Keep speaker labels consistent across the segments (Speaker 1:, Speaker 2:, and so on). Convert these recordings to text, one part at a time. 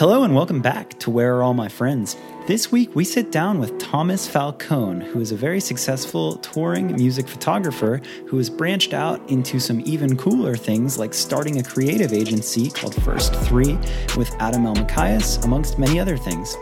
Speaker 1: Hello and welcome back to Where Are All My Friends? This week we sit down with Thomas Falcone, who is a very successful touring music photographer who has branched out into some even cooler things like starting a creative agency called First Three with Adam L. Elmakias, amongst many other things.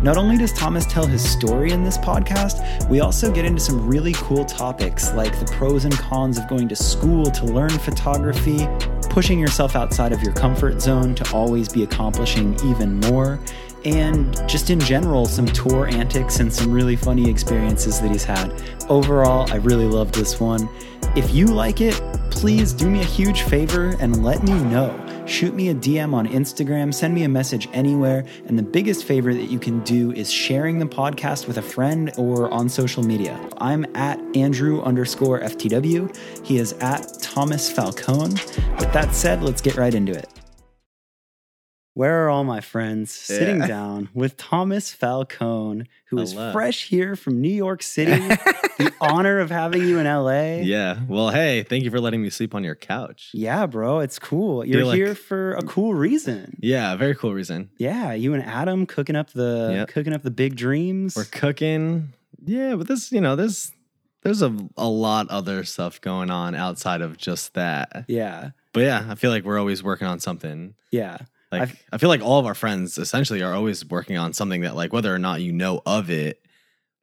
Speaker 1: Not only does Thomas tell his story in this podcast, we also get into some really cool topics like the pros and cons of going to school to learn photography, pushing yourself outside of your comfort zone to always be accomplishing even more, and just in general, some tour antics and some really funny experiences that he's had. Overall, I really loved this one. If you like it, please do me a huge favor and let me know. Shoot me a DM on Instagram, send me a message anywhere, and the biggest favor that you can do is sharing the podcast with a friend or on social media. I'm at Andrew underscore FTW. He is at Thomas Falcone. With that said, let's get right into it. Where are all my friends? Sitting
Speaker 2: Yeah.
Speaker 1: down with Thomas Falcone, who is
Speaker 2: Hello.
Speaker 1: fresh here from New York City. the honor of having you in LA.
Speaker 2: Yeah. Well, hey, thank you for letting me sleep on your couch.
Speaker 1: Yeah, bro, it's cool. You're here for a cool reason.
Speaker 2: Yeah, very cool reason.
Speaker 1: Yeah, you and Adam cooking up the
Speaker 2: Yep.
Speaker 1: cooking up the big dreams.
Speaker 2: We're cooking. Yeah, but this, you know, there's there's a, a lot other stuff going on outside of just that.
Speaker 1: yeah,
Speaker 2: But yeah, I feel like we're always working on something.
Speaker 1: yeah,
Speaker 2: Like
Speaker 1: I've-
Speaker 2: I feel like all of our friends essentially are always working on something that like whether or not you know of it,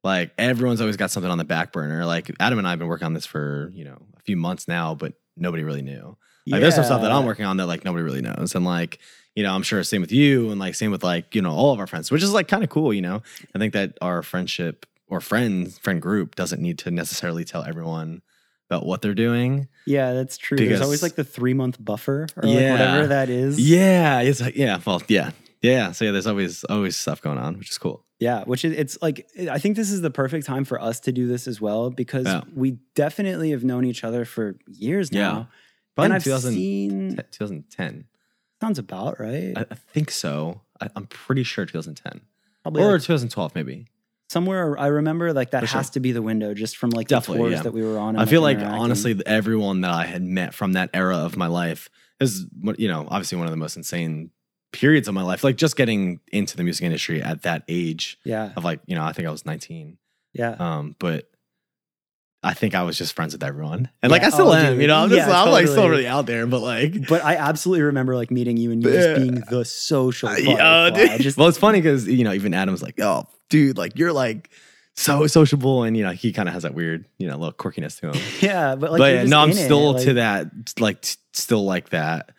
Speaker 2: like everyone's always got something on the back burner. Like Adam and I have been working on this for, you know, a few months now, but nobody really knew. Like there's some stuff that I'm working on that like nobody really knows. And like, you know, I'm sure same with you and like same with like, you know, all of our friends, which is like kind of cool, you know. I think that our friendship or friend friend group doesn't need to necessarily tell everyone about what they're doing.
Speaker 1: Yeah, that's true. There's always like the three month buffer or like whatever that is.
Speaker 2: Yeah, it's like yeah, well, yeah. Yeah, so yeah, there's always always stuff going on, which is cool.
Speaker 1: Yeah, which is it's like I think this is the perfect time for us to do this as well because
Speaker 2: Yeah.
Speaker 1: we definitely have known each other for years
Speaker 2: Yeah.
Speaker 1: now.
Speaker 2: Probably
Speaker 1: and I've
Speaker 2: 2000
Speaker 1: seen
Speaker 2: 2010.
Speaker 1: sounds about right.
Speaker 2: I, I think so. I, I'm pretty sure 2010
Speaker 1: Probably
Speaker 2: or
Speaker 1: like
Speaker 2: 2012 maybe.
Speaker 1: Somewhere I remember like that
Speaker 2: For sure.
Speaker 1: has to be the window just from like the
Speaker 2: Definitely,
Speaker 1: tours
Speaker 2: yeah.
Speaker 1: that we were on.
Speaker 2: I feel like honestly, everyone that I had met from that era of my life is, what- you know, obviously one of the most insane periods of my life. Like just getting into the music industry at that age
Speaker 1: yeah,
Speaker 2: of like, you know, I think I was 19.
Speaker 1: yeah.
Speaker 2: Um, but I think I was just friends with everyone, and like I still
Speaker 1: Oh,
Speaker 2: am.
Speaker 1: dude.
Speaker 2: You know, I'm just,
Speaker 1: Yeah,
Speaker 2: I'm like still really out there, but like.
Speaker 1: But I absolutely remember like meeting you and you
Speaker 2: Yeah.
Speaker 1: just being the social
Speaker 2: Uh, yeah, dude.
Speaker 1: Just
Speaker 2: well, it's funny because you know even Adam's like, "Oh, dude, like you're like so sociable," and you know he kind of has that weird, you know, little quirkiness to him.
Speaker 1: yeah, but like
Speaker 2: but no, I'm
Speaker 1: in it,
Speaker 2: still
Speaker 1: like-
Speaker 2: to that, like t- still like that,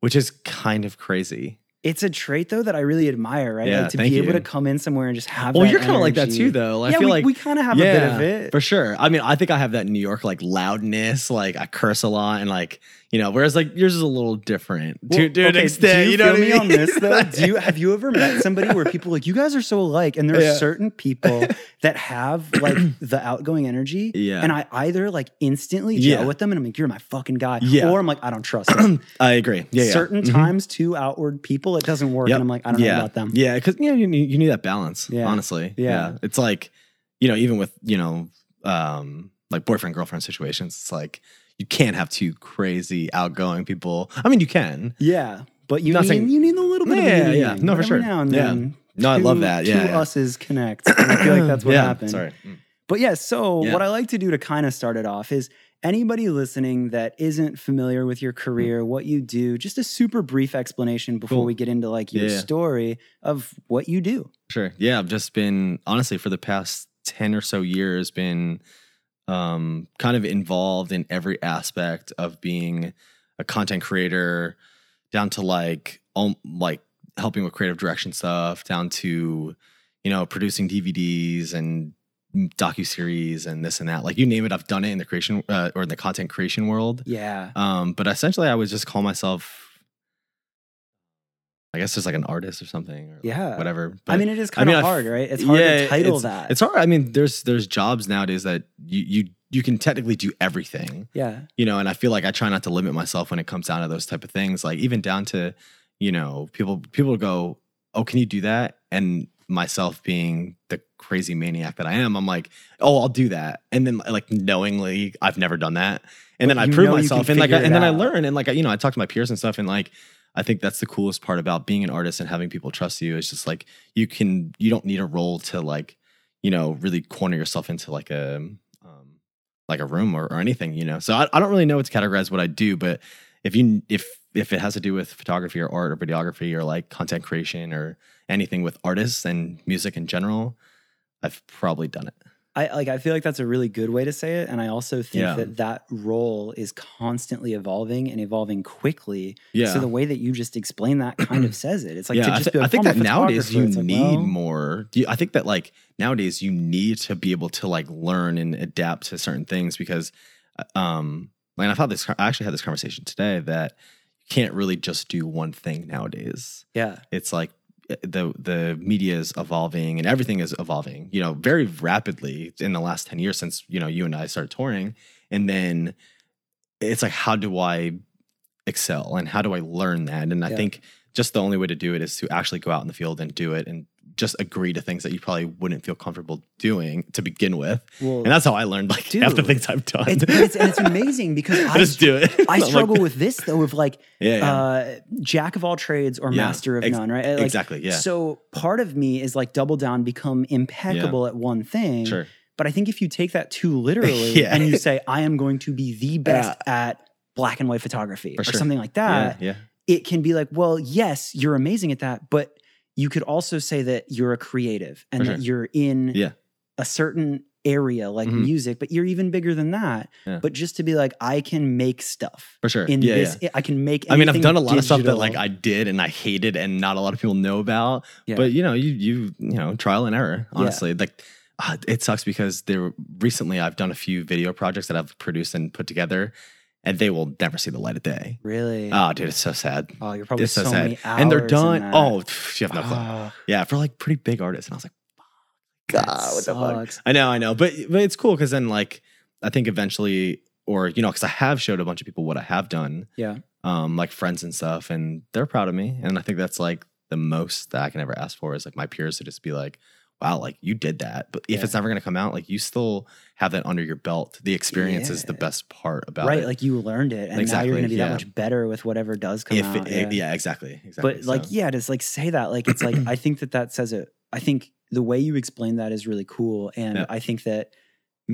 Speaker 2: which is kind of crazy.
Speaker 1: It's a trait though that I really admire, right?
Speaker 2: Yeah,
Speaker 1: like to be able
Speaker 2: you.
Speaker 1: to come in somewhere and just have.
Speaker 2: Well, you're kind of like that too, though. I
Speaker 1: yeah,
Speaker 2: feel
Speaker 1: we,
Speaker 2: like
Speaker 1: we kind of have a bit of it.
Speaker 2: for sure. I mean, I think I have that New York like loudness, like I curse a lot, and like you know, whereas like yours is a little different to,
Speaker 1: Well,
Speaker 2: to an
Speaker 1: okay,
Speaker 2: extent.
Speaker 1: do you,
Speaker 2: know
Speaker 1: feel
Speaker 2: what I
Speaker 1: me
Speaker 2: mean?
Speaker 1: on this though? Do you have you ever met somebody where people like you guys are so alike, and there are
Speaker 2: Yeah.
Speaker 1: certain people that have like the outgoing energy,
Speaker 2: Yeah.
Speaker 1: and I either like instantly gel
Speaker 2: Yeah.
Speaker 1: with them, and I'm like you're my fucking guy,
Speaker 2: Yeah.
Speaker 1: or I'm like I don't trust them.
Speaker 2: I agree. Yeah, yeah.
Speaker 1: Certain
Speaker 2: Mhm.
Speaker 1: times, two outward people, it doesn't work,
Speaker 2: Yep.
Speaker 1: and I'm like I don't
Speaker 2: yeah.
Speaker 1: know about them.
Speaker 2: Yeah, because you know you need, you need that balance.
Speaker 1: Yeah.
Speaker 2: honestly.
Speaker 1: Yeah.
Speaker 2: it's like you know even with you know um like boyfriend girlfriend situations, it's like you can't have two crazy outgoing people. I mean, you can.
Speaker 1: Yeah, but you
Speaker 2: Not
Speaker 1: need you need a little bit
Speaker 2: Yeah,
Speaker 1: of a
Speaker 2: yeah. No, for
Speaker 1: Every
Speaker 2: sure.
Speaker 1: Now and
Speaker 2: Yeah.
Speaker 1: then,
Speaker 2: No, I love that. Yeah,
Speaker 1: two
Speaker 2: yeah.
Speaker 1: us's connect. And I feel like that's what
Speaker 2: yeah.
Speaker 1: happened.
Speaker 2: Sorry.
Speaker 1: But yeah, so
Speaker 2: Yeah.
Speaker 1: what I like to do to kind of start it off is anybody listening that isn't familiar with your career, what you do, just a super brief explanation before
Speaker 2: Cool.
Speaker 1: we get into like your
Speaker 2: Yeah, yeah.
Speaker 1: story of what you do.
Speaker 2: Sure. Yeah, I've just been honestly for the past 10 or so years been um kind of involved in every aspect of being a content creator down to like um, like helping with creative direction stuff down to you know producing DVDs and docu series and this and that like you name it I've done it in the creation uh, or in the content creation world
Speaker 1: Yeah.
Speaker 2: um but essentially I would just call myself I guess just like an artist or something or like
Speaker 1: Yeah.
Speaker 2: whatever
Speaker 1: I mean, it is kind
Speaker 2: mean,
Speaker 1: of
Speaker 2: I
Speaker 1: hard, right? It's hard
Speaker 2: yeah,
Speaker 1: to title
Speaker 2: it's,
Speaker 1: that.
Speaker 2: It's hard. I mean, there's there's jobs nowadays that you you you can technically do everything,
Speaker 1: yeah.
Speaker 2: you know. And I feel like I try not to limit myself when it comes down to those type of things. Like even down to, you know, people people go, "Oh, can you do that?" And myself being the crazy maniac that I am, I'm like, "Oh, I'll do that." And then like knowingly, I've never done that. And
Speaker 1: But
Speaker 2: then I prove myself, and like, I, and then I learn, and like, you know, I talk to my peers and stuff, and like. I think that's the coolest part about being an artist and having people trust you. It's just like you can you don't need a role to like you know really corner yourself into like a um, like a room or, or anything. You know, so I, I don't really know what to categorize what I do, but if you if if it has to do with photography or art or videography or like content creation or anything with artists and music in general, I've probably done it.
Speaker 1: I like I feel like that's a really good way to say it and I also think
Speaker 2: Yeah.
Speaker 1: that that role is constantly evolving and evolving quickly.
Speaker 2: Yeah.
Speaker 1: So the way that you just explain that kind of says it. It's like
Speaker 2: yeah,
Speaker 1: to
Speaker 2: I,
Speaker 1: just
Speaker 2: thi-
Speaker 1: be like,
Speaker 2: I think
Speaker 1: "Oh, I'm
Speaker 2: that nowadays you
Speaker 1: like,
Speaker 2: need
Speaker 1: well,
Speaker 2: more. you- I think that like nowadays you need to be able to like learn and adapt to certain things because, uh, um, like I've had this. I actually had this conversation today that you can't really just do one thing nowadays.
Speaker 1: Yeah.
Speaker 2: It's like the the media is evolving and everything is evolving. You know, very rapidly in the last ten years since you know you and I started touring, and then it's like how do I excel and how do I learn that? And I
Speaker 1: Yeah.
Speaker 2: think just the only way to do it is to actually go out in the field and do it and just agree to things that you probably wouldn't feel comfortable doing to begin with.
Speaker 1: Well,
Speaker 2: And that's how I learned like half the things I've done.
Speaker 1: it's, it's, and it's amazing because I,
Speaker 2: just do it.
Speaker 1: I
Speaker 2: I'm like,
Speaker 1: struggle with this though of like
Speaker 2: yeah, yeah.
Speaker 1: uh, jack of all trades or
Speaker 2: Yeah,
Speaker 1: master of
Speaker 2: ex-
Speaker 1: none, right? Like,
Speaker 2: exactly. Yeah.
Speaker 1: So part of me is like double down, become impeccable at one thing.
Speaker 2: sure.
Speaker 1: But I think if you take that too literally and you say, I am going to be the best at black and white photography
Speaker 2: For
Speaker 1: or
Speaker 2: sure.
Speaker 1: something like that,
Speaker 2: Yeah.
Speaker 1: it can be like, well, yes, you're amazing at that, but you could also say that you're a creative and
Speaker 2: For
Speaker 1: that you're in
Speaker 2: Yeah.
Speaker 1: a certain area like
Speaker 2: Mhm.
Speaker 1: music, but you're even bigger than that.
Speaker 2: Yeah.
Speaker 1: But just to be like, I can make stuff
Speaker 2: For sure.
Speaker 1: in
Speaker 2: yeah.
Speaker 1: this,
Speaker 2: yeah.
Speaker 1: I can make.
Speaker 2: I mean, I've done a lot of stuff that like I did and I hated and not a lot of people know about. But you know, you you you know, trial and error. Honestly, like uh, it sucks because there recently I've done a few video projects that I've produced and put together, and they will never see the light of day.
Speaker 1: really.
Speaker 2: Oh, dude, it's so sad.
Speaker 1: oh, you're probably
Speaker 2: It's so,
Speaker 1: so,
Speaker 2: sad, and they're done.
Speaker 1: that.
Speaker 2: Oh, pff, you have no clue.
Speaker 1: Ah,
Speaker 2: yeah, for like pretty big artists, and I was like,
Speaker 1: that
Speaker 2: God, what the fuck? I know, I know, but but it's cool because then like I think eventually, or you know, because I have showed a bunch of people what I have done,
Speaker 1: Yeah.
Speaker 2: um, like friends and stuff, and they're proud of me. And I think that's like the most that I can ever ask for is like my peers to just be like, wow, like you did that. But if
Speaker 1: Yeah.
Speaker 2: it's never gonna come out, like you still have that under your belt. The experience is the best part about
Speaker 1: right,
Speaker 2: it.
Speaker 1: like you learned it, and now
Speaker 2: Exactly,
Speaker 1: you're going to be
Speaker 2: yeah.
Speaker 1: that much better with whatever does come
Speaker 2: if
Speaker 1: out.
Speaker 2: it, yeah. exactly. Exactly.
Speaker 1: But like, yeah, to like say that, like it's like I think that that says it. I think the way you explain that is really cool, and
Speaker 2: Yeah.
Speaker 1: I think that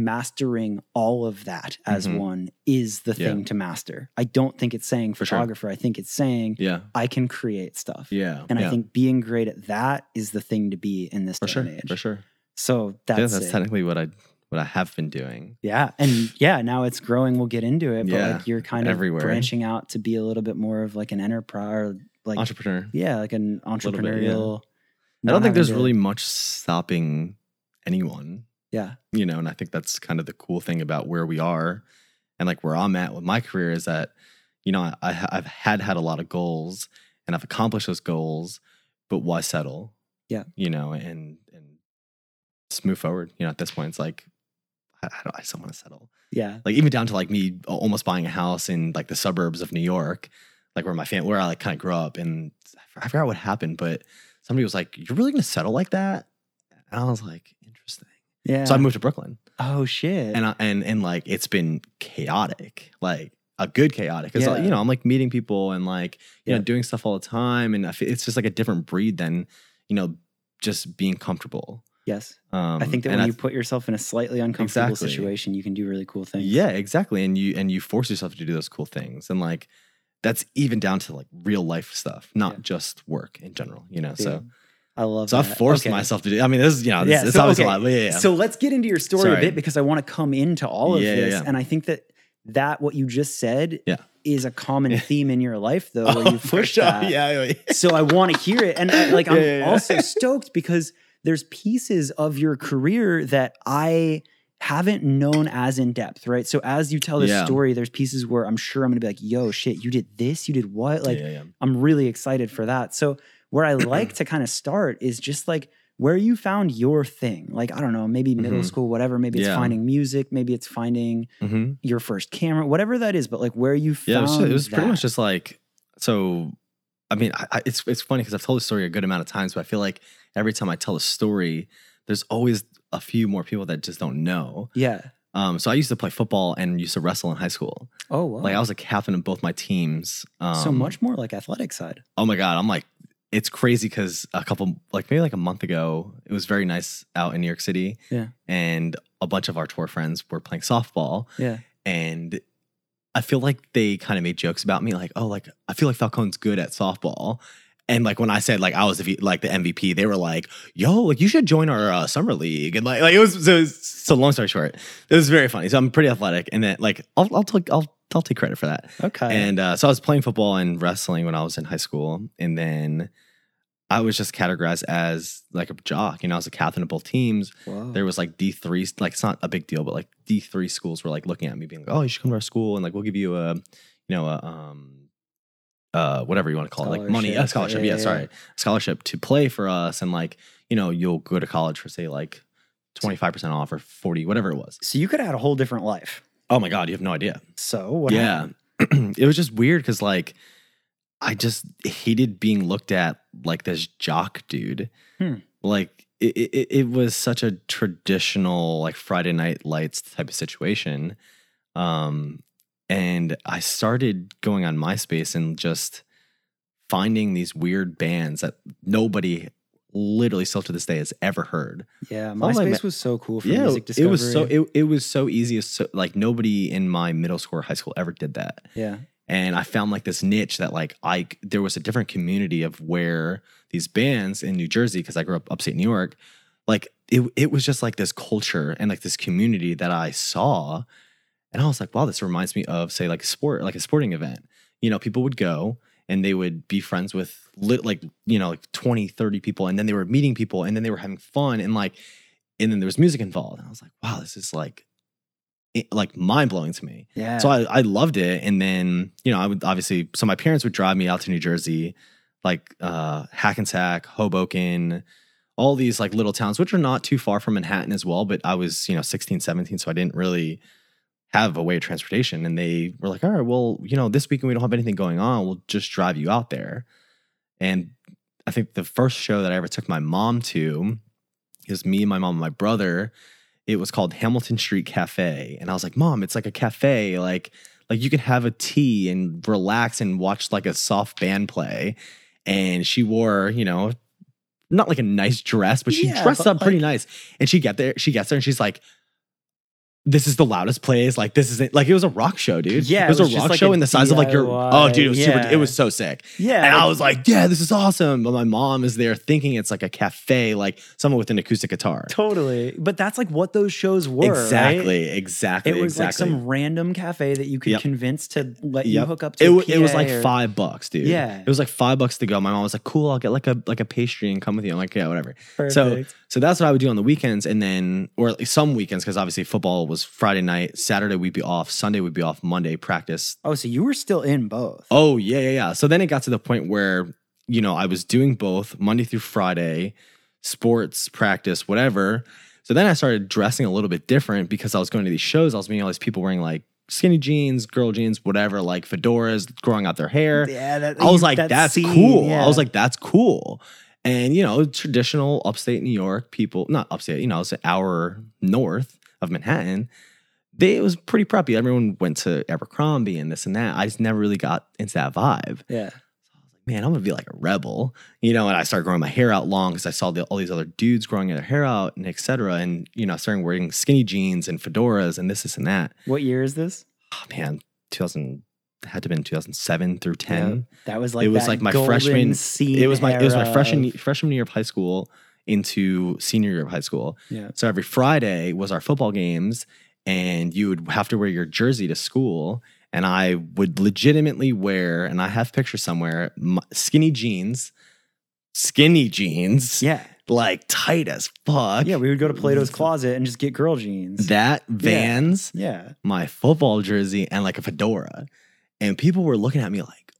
Speaker 1: mastering all of that as
Speaker 2: Mhm.
Speaker 1: one is the
Speaker 2: Yeah.
Speaker 1: thing to master. I don't think it's saying
Speaker 2: For sure.
Speaker 1: photographer. I think it's saying
Speaker 2: yeah,
Speaker 1: I can create stuff.
Speaker 2: yeah,
Speaker 1: And
Speaker 2: yeah.
Speaker 1: I think being great at that is the thing to be in this
Speaker 2: for
Speaker 1: day
Speaker 2: sure,
Speaker 1: and age.
Speaker 2: for sure.
Speaker 1: So that's
Speaker 2: yeah, that's
Speaker 1: it.
Speaker 2: technically what I what I have been doing.
Speaker 1: Yeah, and yeah, now it's growing. We'll get into it, but
Speaker 2: Yeah,
Speaker 1: like you're kind of
Speaker 2: everywhere.
Speaker 1: branching out to be a little bit more of like an enterprise, like
Speaker 2: Entrepreneur.
Speaker 1: yeah, like an
Speaker 2: bit,
Speaker 1: entrepreneurial.
Speaker 2: I don't think there's really much stopping anyone.
Speaker 1: Yeah,
Speaker 2: you know and i think that's kind of the cool thing about where we are and like where i'm at with my career is that you know I, i've had had a lot of goals and i've accomplished those goals but why settle?
Speaker 1: Yeah.
Speaker 2: you know and and just move forward. You know at this point it's like i, I don't i just don't want to settle.
Speaker 1: Yeah,
Speaker 2: like even down to like me almost buying a house in like the suburbs of new york like where my family where i like kind of grew up and i forgot what happened but somebody was like you're really gonna settle like that? And i was like
Speaker 1: yeah.
Speaker 2: so i moved to brooklyn
Speaker 1: oh shit.
Speaker 2: and I, and and like it's been chaotic, like a good chaotic. Because
Speaker 1: Yeah.
Speaker 2: you know I'm like meeting people and like you
Speaker 1: Yeah.
Speaker 2: know doing stuff all the time, and I feel it's just like a different breed than you know just being comfortable.
Speaker 1: yes,
Speaker 2: Um,
Speaker 1: I think that when
Speaker 2: I
Speaker 1: you put yourself in a slightly uncomfortable
Speaker 2: Exactly.
Speaker 1: situation, you can do really cool things.
Speaker 2: yeah, exactly, and you and you force yourself to do those cool things, and like that's even down to like real life stuff, not
Speaker 1: Yeah.
Speaker 2: just work in general. You know, so
Speaker 1: I love.
Speaker 2: so I forced
Speaker 1: Okay.
Speaker 2: myself to do. I mean, this is you know this,
Speaker 1: Yeah,
Speaker 2: it's
Speaker 1: so, okay.
Speaker 2: a lot, yeah, yeah.
Speaker 1: So let's get into your story a bit because I want to come into all of
Speaker 2: Yeah,
Speaker 1: this,
Speaker 2: yeah.
Speaker 1: and I think that that what you just said is a common theme in your life, though,
Speaker 2: Oh,
Speaker 1: you
Speaker 2: for sure.
Speaker 1: that.
Speaker 2: Yeah,
Speaker 1: so I want to hear it. And uh, like, I'm also stoked because there's pieces of your career that I haven't known as in depth, right? So as you tell this
Speaker 2: Yeah.
Speaker 1: story, there's pieces where I'm sure I'm going to be like, yo, shit, you did this, you did what? Like,
Speaker 2: yeah, yeah.
Speaker 1: I'm really excited for that. So where I like to kind of start is just like where you found your thing. Like, I don't know, maybe middle
Speaker 2: Mhm.
Speaker 1: school, whatever. Maybe it's
Speaker 2: Yeah.
Speaker 1: finding music, maybe it's finding
Speaker 2: hmm
Speaker 1: your first camera, whatever that is, but like where you found
Speaker 2: Yeah, it was, it was pretty much just like so. I mean, I, I, it's it's funny because I've told the story a good amount of times, but I feel like every time I tell a story, there's always a few more people that just don't know.
Speaker 1: Yeah.
Speaker 2: Um, so I used to play football and used to wrestle in high school.
Speaker 1: Oh, wow.
Speaker 2: Like I was a captain of both my teams. Um,
Speaker 1: so much more like athletic side.
Speaker 2: Oh my god, I'm like, it's crazy because a couple, like maybe like a month ago, it was very nice out in New York City.
Speaker 1: Yeah.
Speaker 2: And a bunch of our tour friends were playing softball,
Speaker 1: Yeah.
Speaker 2: and I feel like they kind of made jokes about me, like, oh, like I feel like Falcone's good at softball. And like when I said like I was the, like the MVP, they were like, "Yo, like you should join our uh, summer league." And like, like it was so, so. Long story short, it was very funny. So I'm pretty athletic, and then like I'll I'll take I'll I'll take credit for that.
Speaker 1: Okay.
Speaker 2: And uh, so I was playing football and wrestling when I was in high school, and then I was just categorized as like a jock. You know, I was a captain of both teams.
Speaker 1: Whoa.
Speaker 2: There was like D three, like it's not a big deal, but like D three schools were like looking at me, being like, "Oh, you should come to our school, and like we'll give you a, you know, a um, uh, whatever you want to call it, like money, a
Speaker 1: Scholarship. Yeah,
Speaker 2: Yeah,
Speaker 1: yeah,
Speaker 2: sorry, scholarship to play for us, and like you know, you'll go to college for say like twenty five percent off or forty, whatever it was.
Speaker 1: so you could have had a whole different life.
Speaker 2: Oh my god, you have no idea.
Speaker 1: So what
Speaker 2: yeah it was just weird because like i just hated being looked at like this jock dude.
Speaker 1: Hmm.
Speaker 2: like it, it, it was such a traditional like friday night lights type of situation. Um and i started going on myspace and just finding these weird bands that nobody literally still to this day has ever heard.
Speaker 1: Yeah,
Speaker 2: Oh, like,
Speaker 1: MySpace was so cool for
Speaker 2: yeah
Speaker 1: music
Speaker 2: it was so it, it was so easy. So like nobody in my middle school or high school ever did that.
Speaker 1: Yeah.
Speaker 2: And I found like this niche that like I there was a different community of where these bands in New Jersey because I grew up upstate New York, like it it was just like this culture and like this community that I saw, and I was like, wow, this reminds me of say like a sport like a sporting event. You know, people would go and they would be friends with lit like you know like 20 30 people and then they were meeting people and then they were having fun and like and then there was music involved and i was like wow this is like like mind-blowing to me
Speaker 1: Yeah.
Speaker 2: so I, I loved it. And then, you know, I would obviously, so my parents would drive me out to New Jersey, like uh, Hackensack, Hoboken, all these like little towns, which are not too far from Manhattan as well. But I was, you know, 16, 17. So I didn't really have a way of transportation. And they were like, all right, well, you know, this weekend we don't have anything going on. We'll just drive you out there. And I think the first show that I ever took my mom to is me, my mom, and my brother it was called Hamilton Street Cafe. And I was like, Mom, it's like a cafe. Like, like you can have a tea and relax and watch like a soft band play. And she wore, you know, not like a nice dress, but she
Speaker 1: Yeah,
Speaker 2: dressed
Speaker 1: but
Speaker 2: up pretty nice. And she get there, she gets there and she's like, this is the loudest place. Like this isn't like it was a rock show, dude.
Speaker 1: Yeah,
Speaker 2: it was,
Speaker 1: it was
Speaker 2: a rock
Speaker 1: like
Speaker 2: show in the size of like your. Oh, dude, it was super. It was so sick.
Speaker 1: yeah.
Speaker 2: And I was like, yeah, this is awesome. But my mom is there thinking it's like a cafe, like someone with an acoustic guitar.
Speaker 1: totally. But that's like what those shows were. right?
Speaker 2: Exactly, exactly.
Speaker 1: It was
Speaker 2: exactly.
Speaker 1: like some random cafe that you could
Speaker 2: Yep.
Speaker 1: convince to let you hook up to.
Speaker 2: It, it was like
Speaker 1: or-
Speaker 2: five bucks, dude.
Speaker 1: Yeah.
Speaker 2: it was like five bucks to go. My mom was like, "Cool, I'll get like a like a pastry and come with you." I'm like, "Yeah, whatever." So
Speaker 1: Perfect.
Speaker 2: so that's what I would do on the weekends, and then or some weekends because obviously football was Friday night, Saturday we'd be off, Sunday we'd be off, Monday practice.
Speaker 1: Oh, so you were still in both.
Speaker 2: Oh yeah, yeah, yeah. So then it got to the point where you know I was doing both Monday through Friday, sports practice, whatever. So then I started dressing a little bit different because I was going to these shows. I was meeting all these people wearing like skinny jeans, girl jeans, whatever, like fedoras, growing out their hair.
Speaker 1: Yeah, that,
Speaker 2: I was like,
Speaker 1: that
Speaker 2: that's
Speaker 1: scene,
Speaker 2: cool.
Speaker 1: yeah.
Speaker 2: I was like, that's cool. And you know, traditional upstate New York people, not upstate, you know, it's an hour north of Manhattan. They it was pretty preppy. Everyone went to Abercrombie and this and that. I just never really got into that vibe.
Speaker 1: yeah.
Speaker 2: So I was like, Man, I'm gonna be like a rebel, you know. And I started growing my hair out long because I saw the, all these other dudes growing their hair out and et cetera. And you know, I started wearing skinny jeans and fedoras and this, this, and that.
Speaker 1: What year is this?
Speaker 2: Oh man, 2000 had to have been 2007 through 10
Speaker 1: That was like
Speaker 2: it was like my freshman
Speaker 1: scene
Speaker 2: it was my it was my freshman
Speaker 1: of-
Speaker 2: freshman year of high school into senior year of high school.
Speaker 1: Yeah.
Speaker 2: So every Friday was our football games, and you would have to wear your jersey to school. And I would legitimately wear, and I have pictures somewhere, skinny jeans, skinny jeans,
Speaker 1: Yeah.
Speaker 2: like tight as fuck.
Speaker 1: Yeah, we would go to Plato's Closet and just get girl jeans.
Speaker 2: that Vans,
Speaker 1: yeah.
Speaker 2: my football jersey, and like a fedora, and people were looking at me like,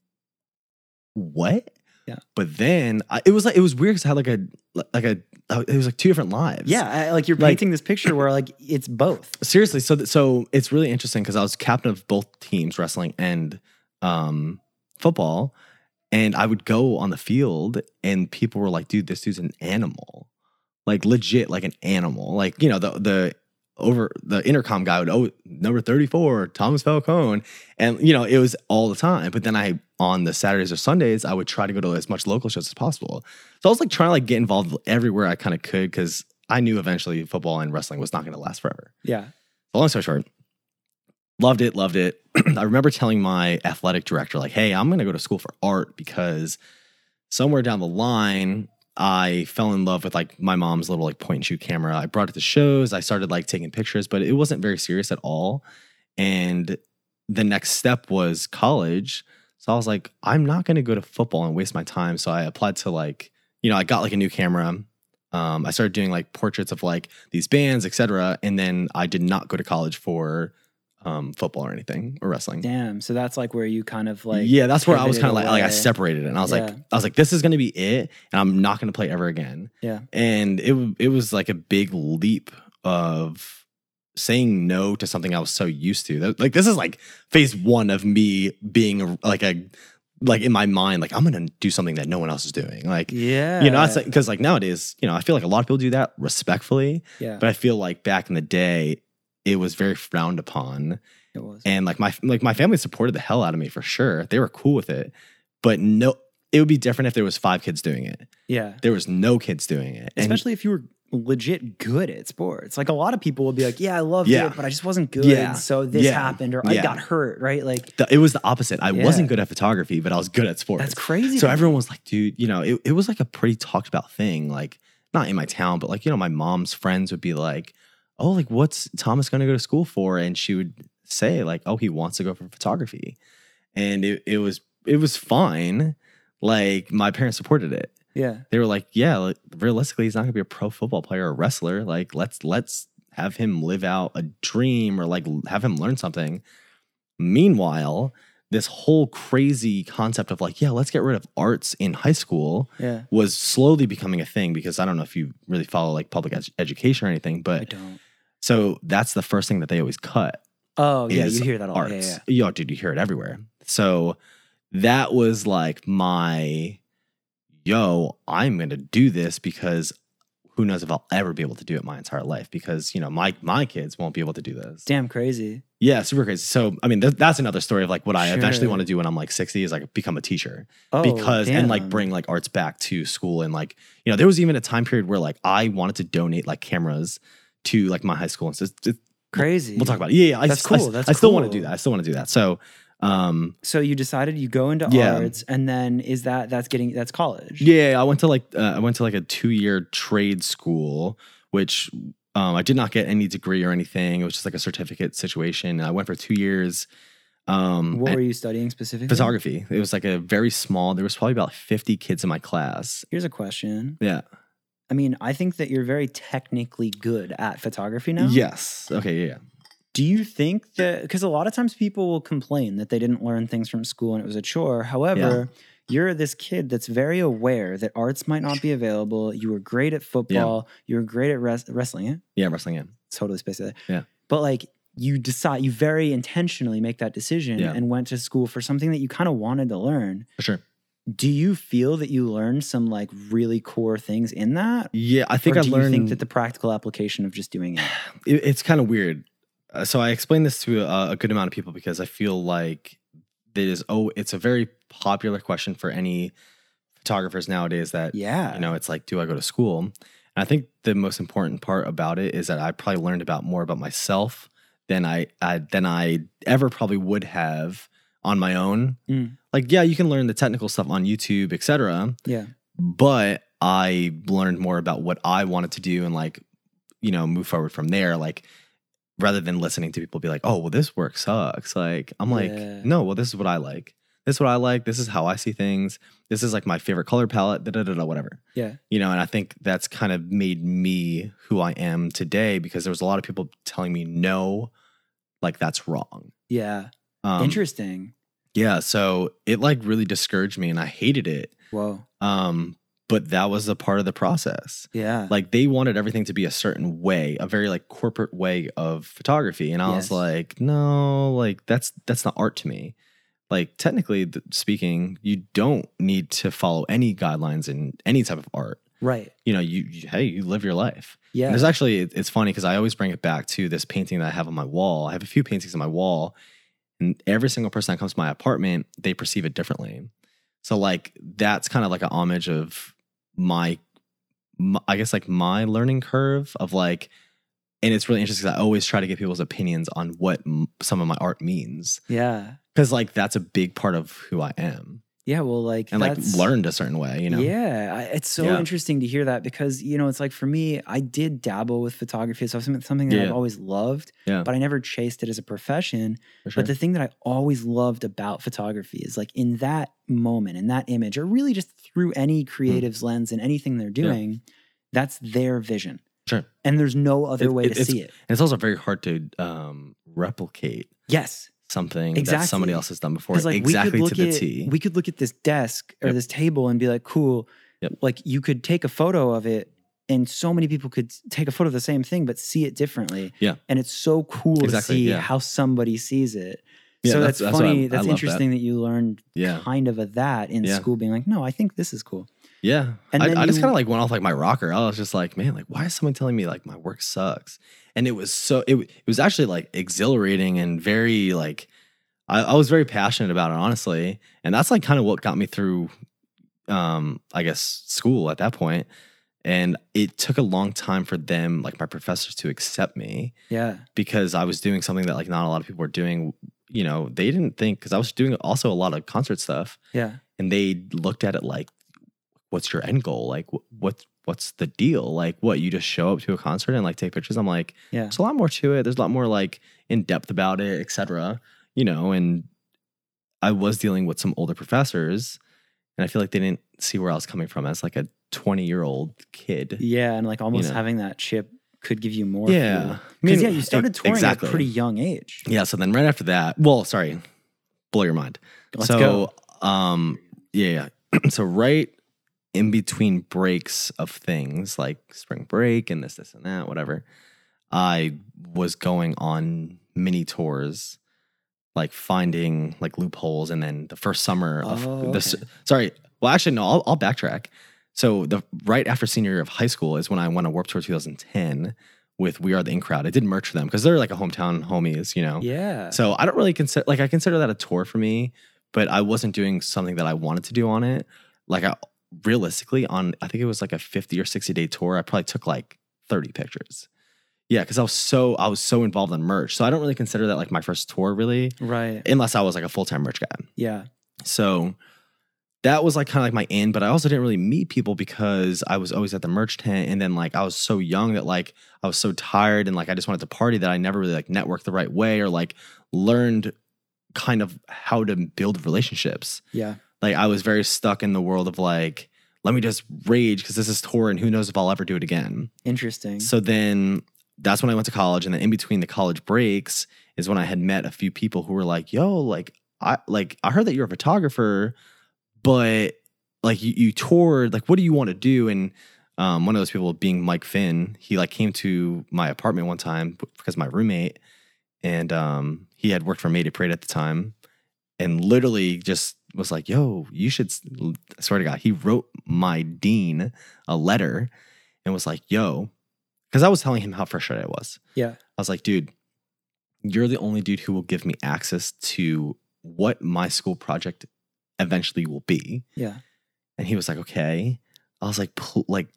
Speaker 2: "What?"
Speaker 1: Yeah.
Speaker 2: But then I, it was like it was weird because I had like a like a it was like two different lives.
Speaker 1: Yeah, I- like you're
Speaker 2: Like-
Speaker 1: painting this picture where like it's both.
Speaker 2: seriously. So th- so it's really interesting because I was captain of both teams, wrestling and um, football, and I would go on the field, and people were like, "Dude, this dude's an animal." Like legit, like an animal. Like you know the the over the intercom guy would oh number 34 thomas falcone. And you know it was all the time. But then i on the saturdays or sundays i would try to go to as much local shows as possible. So i was like trying to like get involved everywhere i kind of could because i knew eventually football and wrestling was not going to last forever.
Speaker 1: Yeah.
Speaker 2: long story short loved it loved it. I remember telling my athletic director like hey i'm going to go to school for art because somewhere down the line I fell in love with like my mom's little like point and shoot camera. I brought it to shows. I started like taking pictures, but it wasn't very serious at all. And the next step was college. So I was like, I'm not going to go to football and waste my time. So I applied to like, you know, I got like a new camera. Um, I started doing like portraits of like these bands, etc. And then I did not go to college for um, football or anything or wrestling.
Speaker 1: Damn. So that's like where you kind of like
Speaker 2: yeah, that's where I was kind of like, like I separated it, and I was like, I was like, this is going to be it, and I'm not going to play ever again.
Speaker 1: Yeah.
Speaker 2: And it it was like a big leap of saying no to something I was so used to. That- Like this is like phase one of me being a, like a like in my mind, like I'm going to do something that no one else is doing. Like
Speaker 1: Yeah.
Speaker 2: you know, that's because like nowadays, you know, I feel like a lot of people do that respectfully,
Speaker 1: yeah.
Speaker 2: but I feel like back in the day, it was very frowned upon
Speaker 1: it was.
Speaker 2: and like my like my family supported the hell out of me for sure. They were cool with it, but no, it would be different if there was five kids doing it.
Speaker 1: yeah.
Speaker 2: There was no kids doing it, and
Speaker 1: Especially if you were legit good at sports. Like a lot of people will be like, "Yeah, I loved
Speaker 2: Yeah.
Speaker 1: it, but I just wasn't good,
Speaker 2: Yeah.
Speaker 1: so this
Speaker 2: Yeah.
Speaker 1: happened, or I got hurt." Right? Like
Speaker 2: the, it was the opposite. I wasn't good at photography, but I was good at sports.
Speaker 1: that's crazy.
Speaker 2: So everyone was like, dude, you know, it, it was like a pretty talked about thing. Like, not in my town, but like, you know, my mom's friends would be like, oh, like, what's Thomas going to go to school for? And she would say, like, oh, he wants to go for photography. And it, it was, it was fine. Like, my parents supported it.
Speaker 1: yeah,
Speaker 2: They were like, yeah, like, realistically, he's not going to be a pro football player or wrestler. Like, let's, let's have him live out a dream or like have him learn something. Meanwhile, this whole crazy concept of like, yeah, let's get rid of arts in high school
Speaker 1: yeah.
Speaker 2: was slowly becoming a thing because I don't know if you really follow like public ed- education or anything, but I
Speaker 1: don't.
Speaker 2: So that's the first thing that they always cut.
Speaker 1: Oh yeah, you hear that all.
Speaker 2: arts.
Speaker 1: Yeah, yeah.
Speaker 2: Yo, dude, you hear it everywhere. Mm-hmm. So that was like my yo, I'm gonna do this because who knows if I'll ever be able to do it my entire life because you know my my kids won't be able to do this.
Speaker 1: Damn crazy.
Speaker 2: Yeah, super crazy. So I mean, th- that's another story of like what I eventually want to do when I'm like 60 is like become a teacher
Speaker 1: Oh,
Speaker 2: because and like bring like arts back to school and like you know there was even a time period where like I wanted to donate like cameras to like my high school and so it's- it's-
Speaker 1: crazy.
Speaker 2: we'll talk about it. Yeah, yeah I,
Speaker 1: That's
Speaker 2: I- I,
Speaker 1: cool. That's
Speaker 2: I still want to do that. I still want to do that. So um
Speaker 1: So you decided you go into
Speaker 2: Yeah.
Speaker 1: arts, and then is that that's getting that's college?
Speaker 2: yeah, I went to like uh, I went to like a two year trade school, which um, I did not get any degree or anything. It was just like a certificate situation. I went for two years. Um,
Speaker 1: What were you studying specifically?
Speaker 2: photography. It was like a very small. There was probably about fifty kids in my class.
Speaker 1: Here's a question.
Speaker 2: Yeah.
Speaker 1: I mean, I think that you're very technically good at photography now.
Speaker 2: Yes. Okay. Yeah. yeah.
Speaker 1: Do you think that because a lot of times people will complain that they didn't learn things from school and it was a chore. However, you're this kid that's very aware that arts might not be available. You were great at football. You were great at res- wrestling. Yeah,
Speaker 2: Yeah. Wrestling. Yeah.
Speaker 1: totally spaced.
Speaker 2: Yeah.
Speaker 1: But like you decide, you very intentionally make that decision
Speaker 2: Yeah.
Speaker 1: and went to school for something that you kind of wanted to learn.
Speaker 2: For sure.
Speaker 1: Do you feel that you learned some like really core things in that?
Speaker 2: Yeah. I think
Speaker 1: or
Speaker 2: I
Speaker 1: do
Speaker 2: learned.
Speaker 1: you think that the practical application of just doing it?
Speaker 2: it, it's kind of weird. Uh, so I explained this to a, a good amount of people because I feel like it is. Oh, it's a very popular question for any photographers nowadays. That
Speaker 1: Yeah.
Speaker 2: you know, it's like, do I go to school? And I think the most important part about it is that I probably learned about more about myself than I, I than I ever probably would have on my own.
Speaker 1: Mm.
Speaker 2: Like, yeah, you can learn the technical stuff on YouTube, etc.
Speaker 1: Yeah.
Speaker 2: But I learned more about what I wanted to do and like, you know, move forward from there. Like, rather than listening to people be like, oh, well, this work sucks. Like, I'm like,
Speaker 1: Yeah.
Speaker 2: no, well, this is what I like. This is what I like. This is how I see things. This is like my favorite color palette, da da da da, whatever.
Speaker 1: Yeah.
Speaker 2: You know, and I think that's kind of made me who I am today because there was a lot of people telling me no, like that's wrong.
Speaker 1: Yeah.
Speaker 2: Um,
Speaker 1: Interesting.
Speaker 2: Yeah. So it like really discouraged me and I hated it.
Speaker 1: Whoa.
Speaker 2: Um, but that was a part of the process.
Speaker 1: Yeah.
Speaker 2: Like they wanted everything to be a certain way, a very like corporate way of photography, and I was like, no, like that's that's not art to me. Like technically speaking, you don't need to follow any guidelines in any type of art.
Speaker 1: Right.
Speaker 2: You know, you, you hey, you live your life.
Speaker 1: Yeah.
Speaker 2: And there's actually it's funny because I always bring it back to this painting that I have on my wall. I have a few paintings on my wall, and every single person that comes to my apartment, they perceive it differently. So like that's kind of like an homage of my, my I guess like my learning curve of like, and it's really interesting because I always try to get people's opinions on what m- some of my art means
Speaker 1: yeah.
Speaker 2: because like that's a big part of who I am
Speaker 1: Yeah. Well, like,
Speaker 2: and like learned a certain way. You know.
Speaker 1: Yeah, I- it's so
Speaker 2: Yeah.
Speaker 1: interesting to hear that because you know it's like for me, I did dabble with photography, so something something that I've always loved,
Speaker 2: Yeah.
Speaker 1: but I never chased it as a profession.
Speaker 2: Sure.
Speaker 1: But the thing that I always loved about photography is like in that moment, in that image, or really just through any
Speaker 2: Hmm.
Speaker 1: creative's lens and anything they're doing, that's their vision,
Speaker 2: sure.
Speaker 1: and there's no other
Speaker 2: It-
Speaker 1: way
Speaker 2: it-
Speaker 1: to see it.
Speaker 2: And it's also very hard to um, replicate
Speaker 1: Yes,
Speaker 2: something that somebody else has done before
Speaker 1: like
Speaker 2: exactly to the
Speaker 1: at
Speaker 2: T.
Speaker 1: we could look at this desk or
Speaker 2: Yep.
Speaker 1: this table and be like, cool.
Speaker 2: Yep.
Speaker 1: Like you could take a photo of it, and so many people could take a photo of the same thing but see it differently.
Speaker 2: Yeah.
Speaker 1: and it's so cool
Speaker 2: Exactly,
Speaker 1: to see
Speaker 2: yeah.
Speaker 1: how somebody sees it.
Speaker 2: Yeah,
Speaker 1: so
Speaker 2: that's-
Speaker 1: that's,
Speaker 2: that's I-
Speaker 1: funny.
Speaker 2: I
Speaker 1: that's
Speaker 2: love that.
Speaker 1: interesting that. you learned
Speaker 2: yeah,
Speaker 1: kind of a that in
Speaker 2: Yeah.
Speaker 1: school, being like, no, I think this is cool.
Speaker 2: yeah.
Speaker 1: And
Speaker 2: I, I just kind of like went off like my rocker. I was just like, man, like why is someone telling me like my work sucks? And it was so it, it was actually like exhilarating and very like I, I was very passionate about it honestly, and that's like kind of what got me through, um, I guess school at that. And it took a long time for them, like my professors, to accept me.
Speaker 1: Yeah,
Speaker 2: because I was doing something that like not a lot of people were doing. You know, they didn't think because I was doing also a lot of concert stuff,
Speaker 1: yeah,
Speaker 2: and they looked at it like, "What's your end goal? Like, wh- what what's the deal? Like, what you just show up to a concert and like take pictures?" I'm like,
Speaker 1: yeah,
Speaker 2: "There's a lot more to it. There's a lot more like in depth about it, etc." You know, and I was dealing with some older professors, and I feel like they didn't see where I was coming from as like a 20 year old kid.
Speaker 1: yeah, and like almost
Speaker 2: know.
Speaker 1: having that chip could give you more.
Speaker 2: Yeah,
Speaker 1: because
Speaker 2: I mean,
Speaker 1: yeah, you started touring
Speaker 2: exactly.
Speaker 1: at a pretty young age.
Speaker 2: Yeah. So then right after that, well, sorry, blow your mind.
Speaker 1: Let's
Speaker 2: so,
Speaker 1: go.
Speaker 2: um, yeah, yeah. so right in between breaks of things like spring break and this, this, and that, whatever, I was going on mini tours, like finding like loopholes, and then the first summer of
Speaker 1: Oh,
Speaker 2: this.
Speaker 1: okay.
Speaker 2: Sorry, well, actually, no, I'll, I'll backtrack. So the right after senior year of high school is when I went on Warped Tour 2010 with We Are the In Crowd. I did merch for them because they're like a hometown homies, you know.
Speaker 1: Yeah,
Speaker 2: So I don't really consider like I consider that a tour for me, but I wasn't doing something that I wanted to do on it. Like I realistically on I think it was like a 50 or 60 day tour, I probably took like 30 pictures. Yeah, because I was so I was so involved in merch. So I don't really consider that like my first tour really,
Speaker 1: right.
Speaker 2: unless I was like a full-time merch guy.
Speaker 1: Yeah,
Speaker 2: So that was like kind of like my end, but I also didn't really meet people because I was always at the merch tent. And then like I was so young that like I was so tired and like I just wanted to party that I never really like networked the right way or like learned kind of how to build relationships.
Speaker 1: yeah,
Speaker 2: Like I was very stuck in the world of like, let me just rage because this is tour and who knows if I'll ever do it again.
Speaker 1: interesting.
Speaker 2: So then that's when I went to college, and then in between the college breaks is when I had met a few people who were like, "Yo, like I like I heard that you're a photographer, but like you, you toured. Like, what do you want to do?" And um, one of those people being Mike Finn, he like came to my apartment one time because my roommate, and um, he had worked for Mayday Parade at the time, and literally just was like, "Yo, you should." I swear to God, he wrote my dean a letter and was like, "Yo." because I was telling him how frustrated I was.
Speaker 1: yeah,
Speaker 2: I was like, dude, you're the only dude who will give me access to what my school project eventually will be.
Speaker 1: yeah,
Speaker 2: And he was like, okay. I was like, like,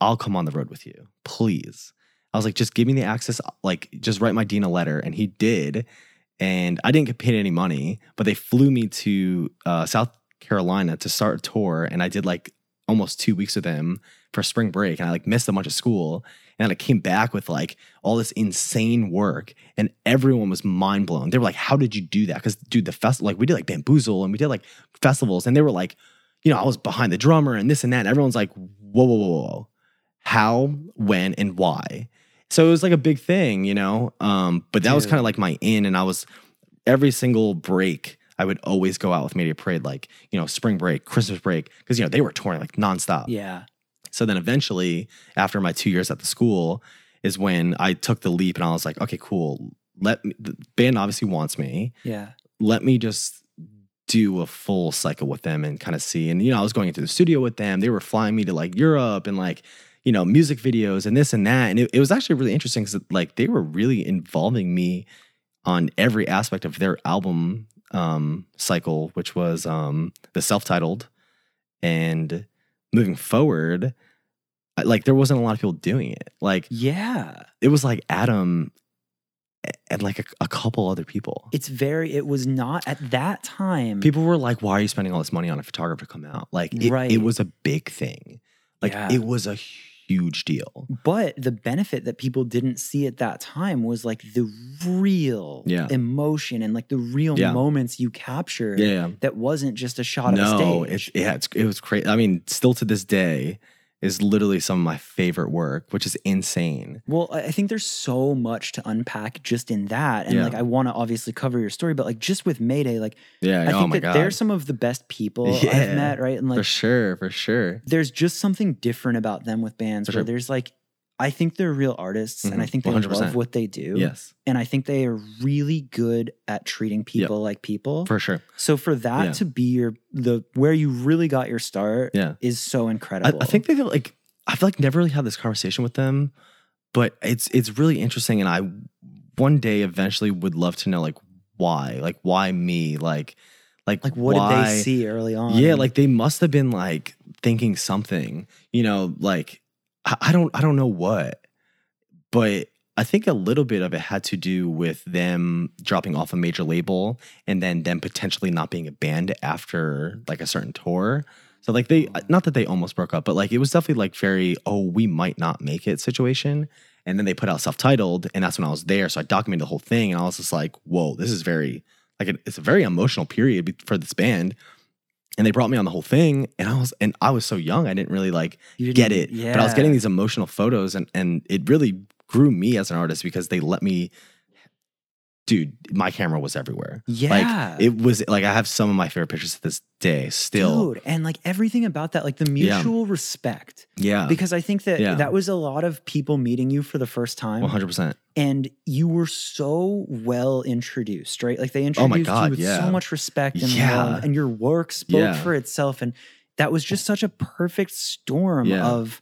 Speaker 2: I'll come on the road with you, please. I was like, just give me the access. Like, just write my dean a letter, and he did. And I didn't get paid any money, but they flew me to uh, South Carolina to start a tour, and I did like almost two weeks with them for spring break, and I like missed a bunch of school, and I came back with like all this insane work, and everyone was mind blown. They were like, "How did you do that?" Because dude, the festival, like we did like bamboozle, and we did like festivals, and they were like, you know, I was behind the drummer and this and that. And everyone's like, whoa, whoa, whoa, whoa. How, when, and why? So it was like a big thing, you know? Um, but that was kind of like my in. And I was every single break, I would always go out with Mayday Parade, like, you know, spring break, Christmas break, because, you know, they were touring like nonstop.
Speaker 1: yeah,
Speaker 2: So then eventually, after my two years at the school, is when I took the leap and I was like, okay, cool. Let me, the band obviously wants me
Speaker 1: yeah,
Speaker 2: let me just do a full cycle with them and kind of see. And you know, I was going into the studio with them. They were flying me to like Europe and like you know music videos and this and that. And it, it was actually really interesting because like they were really involving me on every aspect of their album um, cycle, which was um, the self-titled and moving forward. Like there wasn't a lot of people doing it. Like
Speaker 1: Yeah.
Speaker 2: it was like Adam and like a, a couple other people.
Speaker 1: It's very, it was not at that time.
Speaker 2: People were like, "Why are you spending all this money on a photographer to come out?" Like it,
Speaker 1: Right.
Speaker 2: it was a big thing. Like
Speaker 1: Yeah.
Speaker 2: it was a huge deal.
Speaker 1: But the benefit that people didn't see at that time was like the real
Speaker 2: Yeah.
Speaker 1: emotion and like the real
Speaker 2: Yeah.
Speaker 1: moments you captured
Speaker 2: Yeah,
Speaker 1: that wasn't just a shot of a
Speaker 2: no,
Speaker 1: stage.
Speaker 2: it's yeah, it's, it was crazy. I mean, still to this day, is literally some of my favorite work, which is insane.
Speaker 1: Well, I think there's so much to unpack just in that. And
Speaker 2: Yeah.
Speaker 1: like, I want to obviously cover your story, but like, just with Mayday, like,
Speaker 2: Yeah.
Speaker 1: I
Speaker 2: oh
Speaker 1: think
Speaker 2: my
Speaker 1: that
Speaker 2: god.
Speaker 1: they're some of the best people I've met, right? And like for
Speaker 2: sure, for sure.
Speaker 1: there's just something different about them with bands
Speaker 2: For
Speaker 1: where
Speaker 2: sure.
Speaker 1: there's like, I think they're real artists and I
Speaker 2: Mhm.
Speaker 1: think they
Speaker 2: 100%.
Speaker 1: love what they do.
Speaker 2: Yes,
Speaker 1: And I think they are really good at treating people like people.
Speaker 2: for sure.
Speaker 1: so for that
Speaker 2: Yeah.
Speaker 1: to be your, the, where you really got your start
Speaker 2: Yeah.
Speaker 1: is so incredible.
Speaker 2: I think they feel like I've like never really had this conversation with them, but it's it's really interesting, and I one day eventually would love to know like why, like why me, like like
Speaker 1: like, what did they see early on?
Speaker 2: Yeah, like they must have been like thinking something, you know, like I, don't I don't know what, but I think a little bit of it had to do with them dropping off a major label and then them potentially not being a band after like a certain tour. So like they mm. not that they almost broke up, but like it was definitely like very oh we might not make it situation. And then they put out self-titled, and that's when I was there. So I documented the whole thing, and I was just like, "Whoa, this is very like it's a very emotional period for this band." And they brought me on the whole thing, and I was and I was so young, I didn't really like
Speaker 1: You
Speaker 2: get
Speaker 1: didn't-
Speaker 2: it. But I was getting these emotional photos, and and it really grew me as an artist because they let me. Dude, my camera was everywhere.
Speaker 1: Yeah.
Speaker 2: Like it was like I have some of my favorite pictures to this day still.
Speaker 1: Dude, and like everything about that, like the
Speaker 2: Yeah.
Speaker 1: mutual respect.
Speaker 2: Yeah.
Speaker 1: Because I think that
Speaker 2: Yeah.
Speaker 1: that was a lot of people meeting you for the first time.
Speaker 2: 100%.
Speaker 1: And you were so well introduced, right? Like they introduced
Speaker 2: Oh my
Speaker 1: you with
Speaker 2: yeah.
Speaker 1: so much respect and
Speaker 2: Yeah.
Speaker 1: love, and your work spoke
Speaker 2: Yeah.
Speaker 1: for itself. And that was just such a perfect storm
Speaker 2: Yeah.
Speaker 1: of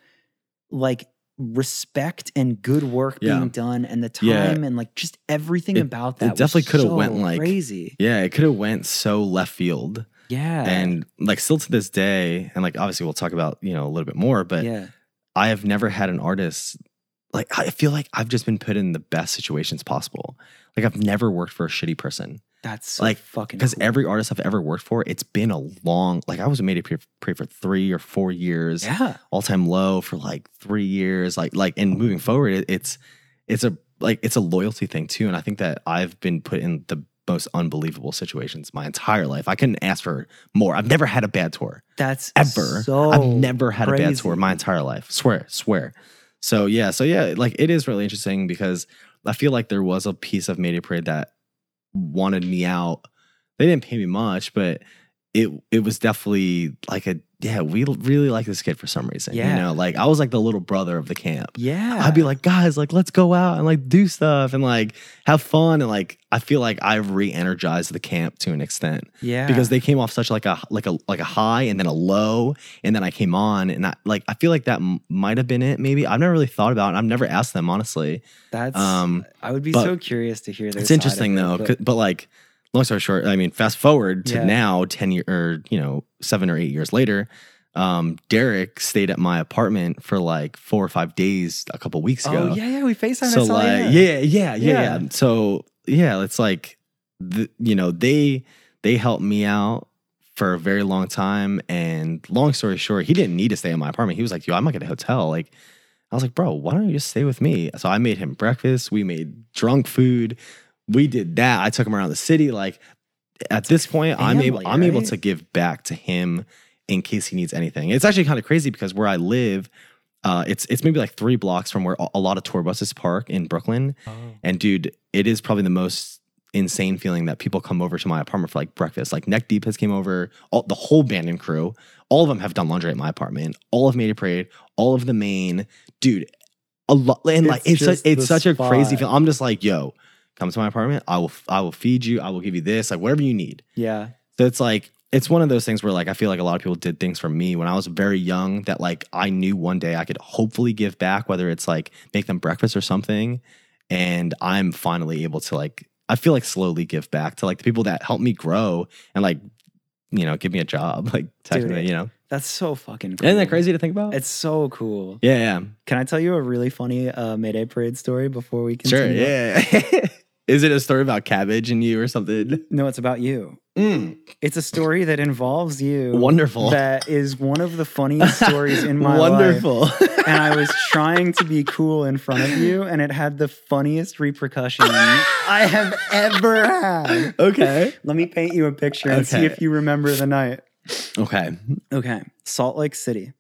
Speaker 1: like respect and good work
Speaker 2: Yeah.
Speaker 1: being done and the time
Speaker 2: Yeah.
Speaker 1: and like just everything
Speaker 2: It-
Speaker 1: about
Speaker 2: it definitely coulda
Speaker 1: so
Speaker 2: went, like,
Speaker 1: crazy.
Speaker 2: Yeah, it could have went so left field.
Speaker 1: Yeah.
Speaker 2: And like still to this day, and like obviously we'll talk about, you know, a little bit more, but
Speaker 1: yeah.
Speaker 2: I have never had an artist like I feel like I've just been put in the best situations possible. Like I've never worked for a shitty person.
Speaker 1: That's so
Speaker 2: like,
Speaker 1: fucking
Speaker 2: Because
Speaker 1: cool.
Speaker 2: every artist I've ever worked for, it's been a long like I was made to pray for three or four years.
Speaker 1: yeah.
Speaker 2: all time low for like three years. Like like and moving forward, it, it's it's a like it's a loyalty thing too. And I think that I've been put in the most unbelievable situations my entire life. I couldn't ask for more. I've never had a bad tour
Speaker 1: That's
Speaker 2: ever.
Speaker 1: So
Speaker 2: I've never had a bad tour my entire life. Swear, swear. So yeah, so yeah, like it is really interesting because I feel like there was a piece of Mayday Parade that wanted me out. They didn't pay me much, but it it was definitely like a yeah, we really like this kid for some reason.
Speaker 1: Yeah.
Speaker 2: You know, like I was like the little brother of the camp.
Speaker 1: Yeah.
Speaker 2: I'd be like, guys, like let's go out and like do stuff and like have fun and like I feel like I've re-energized the camp to an extent
Speaker 1: yeah.
Speaker 2: because they came off such like a like a like a high and then a low and then I came on and I like I feel like that m- might have been it maybe I've never really thought about it I've never asked them honestly
Speaker 1: that's
Speaker 2: um,
Speaker 1: I would be so curious to hear their
Speaker 2: it's interesting
Speaker 1: of
Speaker 2: though
Speaker 1: it, but-
Speaker 2: but, like long story short I mean fast forward to
Speaker 1: Yeah.
Speaker 2: now 10 year or you know 7 or 8 years later um Derek stayed at my apartment for like 4 or 5 days a couple weeks ago
Speaker 1: Oh yeah, yeah, we FaceTime.
Speaker 2: so like
Speaker 1: yeah.
Speaker 2: yeah. yeah yeah
Speaker 1: Yeah.
Speaker 2: yeah so yeah it's like the, you know they they helped me out for a very long time and long story short he didn't need to stay in my apartment he was like yo I'm might get a hotel like i was like bro why don't you just stay with me so i made him breakfast we made drunk food we did that i took him around the city like at this point i'm able
Speaker 1: family,
Speaker 2: i'm able to give back to him in case he needs anything it's actually kind of crazy because where i live uh, it's it's maybe like three blocks from where a lot of tour buses park in Brooklyn.
Speaker 1: Oh.
Speaker 2: And dude, it is probably the most insane feeling that people come over to my apartment for like breakfast. Like Neck Deep has came over, all, the whole band and crew, all of them have done laundry at my apartment. All of Mayday Parade, all of the main, dude. A lot, and like
Speaker 1: It's
Speaker 2: it's such, it's such a crazy feeling. I'm just like, yo, come to my apartment. I will I will feed you. I will give you this, like whatever you need.
Speaker 1: Yeah.
Speaker 2: So it's like it's one of those things where like I feel like a lot of people did things for me when I was very young that like I knew one day I could hopefully give back, whether it's like make them breakfast or something. And I'm finally able to like I feel like slowly give back to like the people that helped me grow and like you know give me a job like technically you know
Speaker 1: That's so fucking cool.
Speaker 2: isn't that crazy to think about?
Speaker 1: It's so cool.
Speaker 2: yeah, yeah,
Speaker 1: Can I tell you a really funny uh, Mayday Parade story before we
Speaker 2: sure,
Speaker 1: continue?
Speaker 2: yeah. Is it a story about cabbage and you or something?
Speaker 1: No, it's about you.
Speaker 2: Mm,
Speaker 1: It's a story that involves you.
Speaker 2: wonderful.
Speaker 1: That is one of the funniest stories in my life.
Speaker 2: wonderful.
Speaker 1: And I was trying to be cool in front of you, and it had the funniest repercussions I have ever had.
Speaker 2: okay.
Speaker 1: Let me paint you a picture and see if you remember the night.
Speaker 2: Okay.
Speaker 1: Okay, Salt Lake City,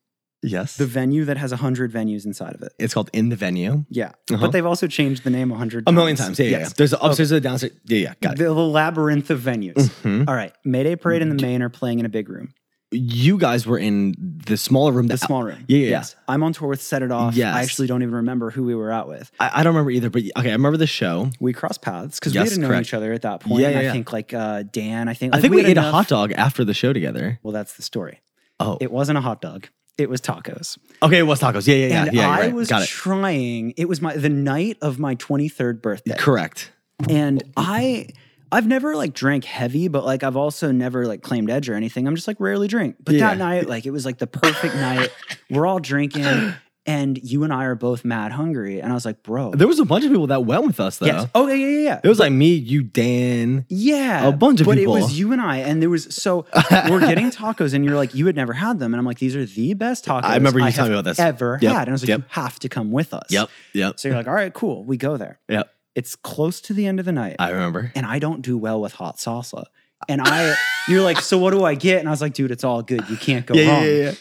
Speaker 2: Yes.
Speaker 1: the venue that has 100 venues inside of it.
Speaker 2: it's called in the venue.
Speaker 1: Yeah,
Speaker 2: Uh-huh.
Speaker 1: but they've also changed the name 100
Speaker 2: A million times. Yeah, yeah, yeah.
Speaker 1: Yes.
Speaker 2: There's upstairs and downstairs. Yeah, yeah. Got it.
Speaker 1: The, the labyrinth of venues.
Speaker 2: Mhm.
Speaker 1: All right, Mayday Parade and the Maine are playing in a big room,
Speaker 2: You guys were in the smaller room.
Speaker 1: the
Speaker 2: That,
Speaker 1: small room.
Speaker 2: Yeah, yeah,
Speaker 1: Yes, I'm on tour with Set It Off.
Speaker 2: Yes.
Speaker 1: I actually don't even remember who we were out with.
Speaker 2: I, I don't remember either, but okay, I remember the show.
Speaker 1: We crossed paths because
Speaker 2: Yes,
Speaker 1: we didn't know each other at that point.
Speaker 2: Yeah, yeah,
Speaker 1: I
Speaker 2: yeah.
Speaker 1: think like uh, Dan. I think
Speaker 2: I think we,
Speaker 1: had
Speaker 2: ate a hot dog after the show together.
Speaker 1: Well, that's the story.
Speaker 2: Oh,
Speaker 1: It wasn't a hot dog. It was tacos.
Speaker 2: okay, it was tacos. Yeah, yeah, yeah,
Speaker 1: and
Speaker 2: yeah.
Speaker 1: I
Speaker 2: right.
Speaker 1: was
Speaker 2: Got it.
Speaker 1: trying. It was my the night of my 23rd birthday.
Speaker 2: Correct.
Speaker 1: and I I've never like drank heavy, but like I've also never like claimed edge or anything. I'm just like rarely drink. But
Speaker 2: Yeah.
Speaker 1: that night, like it was like the perfect night. We're all drinking, and you and I are both mad hungry. And I was like, bro.
Speaker 2: There was a bunch of people that went with us though.
Speaker 1: yes. Oh yeah, yeah, yeah.
Speaker 2: It was like me, you, Dan.
Speaker 1: Yeah,
Speaker 2: A bunch of
Speaker 1: but
Speaker 2: people.
Speaker 1: it was you and I, and there was so we're getting tacos, and you're like, you had never had them, and I'm like, these are the best tacos
Speaker 2: I remember you
Speaker 1: have
Speaker 2: telling me about this.
Speaker 1: ever
Speaker 2: Yep,
Speaker 1: had, and I was like,
Speaker 2: yep.
Speaker 1: you have to come with us.
Speaker 2: Yep. Yep.
Speaker 1: So you're like, all right, cool, we go there.
Speaker 2: Yep.
Speaker 1: It's close to the end of the night,
Speaker 2: I remember.
Speaker 1: and I don't do well with hot salsa, and I, you're like, so what do I get? And I was like, dude, it's all good, you can't go
Speaker 2: Yeah,
Speaker 1: wrong.
Speaker 2: yeah, yeah, yeah.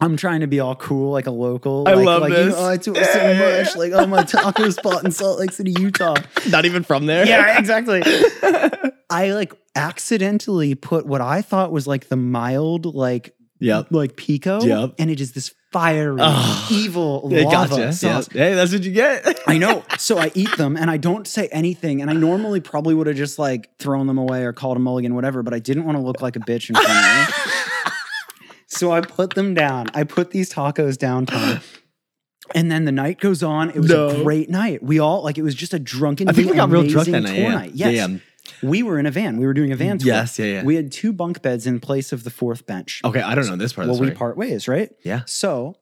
Speaker 1: I'm trying to be all cool, like a local.
Speaker 2: I
Speaker 1: like,
Speaker 2: love
Speaker 1: like,
Speaker 2: this.
Speaker 1: You know, I tour so
Speaker 2: Yeah, yeah,
Speaker 1: much. Like, oh, my taco spot in Salt Lake City, Utah.
Speaker 2: Not even from there.
Speaker 1: Yeah, exactly. I like accidentally put what I thought was like the mild, like
Speaker 2: Yep.
Speaker 1: like pico,
Speaker 2: Yep.
Speaker 1: and it is this fiery,
Speaker 2: Ugh.
Speaker 1: evil lava
Speaker 2: gotcha. Yeah.
Speaker 1: sauce.
Speaker 2: Hey, that's what you get.
Speaker 1: I know. So I eat them and I don't say anything. And I normally probably would have just like thrown them away or called a mulligan, whatever, but I didn't want to look like a bitch in front of me. So I put them down. I put these tacos down, Tom. And then the night goes on. It was a great night. We all like it was just a drunken.
Speaker 2: I think we got real drunk that night. Yeah.
Speaker 1: Yes.
Speaker 2: Yeah, yeah.
Speaker 1: We were in a van. We were doing a van tour.
Speaker 2: Yes. Yeah. Yeah.
Speaker 1: We had two bunk beds in place of the fourth bench.
Speaker 2: okay. I don't know this part.
Speaker 1: well, we part ways, right?
Speaker 2: Yeah.
Speaker 1: So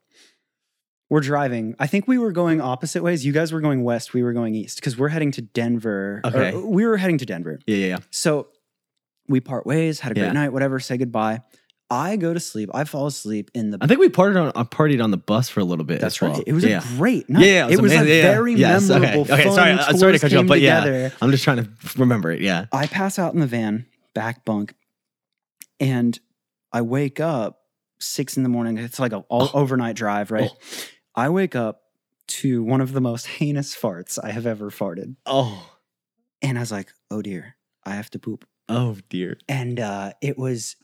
Speaker 1: we're driving. I think we were going opposite ways. You guys were going west. We were going east because we're heading to Denver.
Speaker 2: Okay.
Speaker 1: we were heading to Denver.
Speaker 2: Yeah. Yeah. Yeah.
Speaker 1: So we part ways, had a great
Speaker 2: Yeah.
Speaker 1: night, whatever, say goodbye. I go to sleep. I fall asleep in the
Speaker 2: I think we partied on I partied on the bus for a little bit.
Speaker 1: That's
Speaker 2: as well.
Speaker 1: right. It was
Speaker 2: yeah.
Speaker 1: a great night.
Speaker 2: Yeah, yeah,
Speaker 1: it was,
Speaker 2: amazing.
Speaker 1: a
Speaker 2: Yeah, yeah.
Speaker 1: very
Speaker 2: Yes, okay.
Speaker 1: memorable.
Speaker 2: Okay,
Speaker 1: fun
Speaker 2: sorry, uh, sorry to cut you off, but yeah. I'm just trying to remember it. Yeah.
Speaker 1: I pass out in the van, back bunk, and I wake up six in the morning. It's like an all
Speaker 2: Oh.
Speaker 1: overnight drive, right?
Speaker 2: Oh.
Speaker 1: I wake up to one of the most heinous farts I have ever farted.
Speaker 2: Oh.
Speaker 1: And I was like, oh dear, I have to poop.
Speaker 2: Oh dear.
Speaker 1: And uh, it was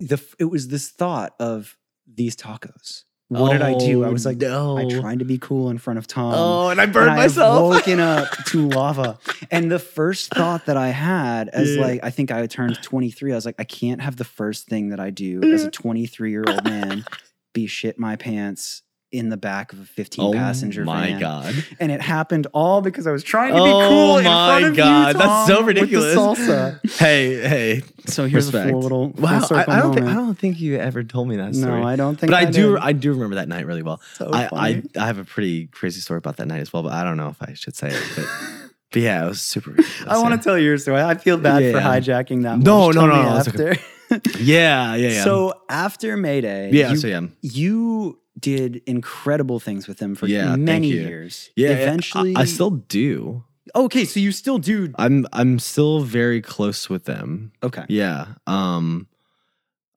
Speaker 1: the it was this thought of these tacos. What did I do? I was oh, like,
Speaker 2: no.
Speaker 1: I tried to be cool in front of Tom.
Speaker 2: Oh, and I
Speaker 1: and
Speaker 2: burned
Speaker 1: I have
Speaker 2: myself.
Speaker 1: woken up to lava. And the first thought that I had as
Speaker 2: Yeah.
Speaker 1: like I think I turned 23, I was like, I can't have the first thing that I do as a mm. 23 year old man be shit my pants in the back of a 15
Speaker 2: oh
Speaker 1: passenger
Speaker 2: my
Speaker 1: van.
Speaker 2: god.
Speaker 1: And it happened all because I was trying to be
Speaker 2: Oh
Speaker 1: cool in
Speaker 2: my
Speaker 1: front of
Speaker 2: God,
Speaker 1: you,
Speaker 2: that's so
Speaker 1: Tom, with the
Speaker 2: ridiculous.
Speaker 1: salsa.
Speaker 2: Hey, hey.
Speaker 1: So here's
Speaker 2: Respect.
Speaker 1: a full little full
Speaker 2: Wow. I, I don't think I don't think you ever told me that story.
Speaker 1: no, I don't think.
Speaker 2: but I, do
Speaker 1: did.
Speaker 2: I do remember that night really well.
Speaker 1: So
Speaker 2: I, I
Speaker 1: funny.
Speaker 2: I have a pretty crazy story about that night as well, but I don't know if I should say it. But, but yeah, it was super.
Speaker 1: I want to tell your story. I feel bad for
Speaker 2: Yeah.
Speaker 1: hijacking that.
Speaker 2: No, no, no, no,
Speaker 1: After.
Speaker 2: Yeah, yeah, yeah.
Speaker 1: So after Mayday,
Speaker 2: yeah,
Speaker 1: you,
Speaker 2: so yeah.
Speaker 1: you did incredible things with them for
Speaker 2: Yeah,
Speaker 1: many years.
Speaker 2: Yeah,
Speaker 1: Eventually,
Speaker 2: I, I still do.
Speaker 1: okay. So you still do.
Speaker 2: I'm I'm still very close with them.
Speaker 1: Okay.
Speaker 2: Yeah. Um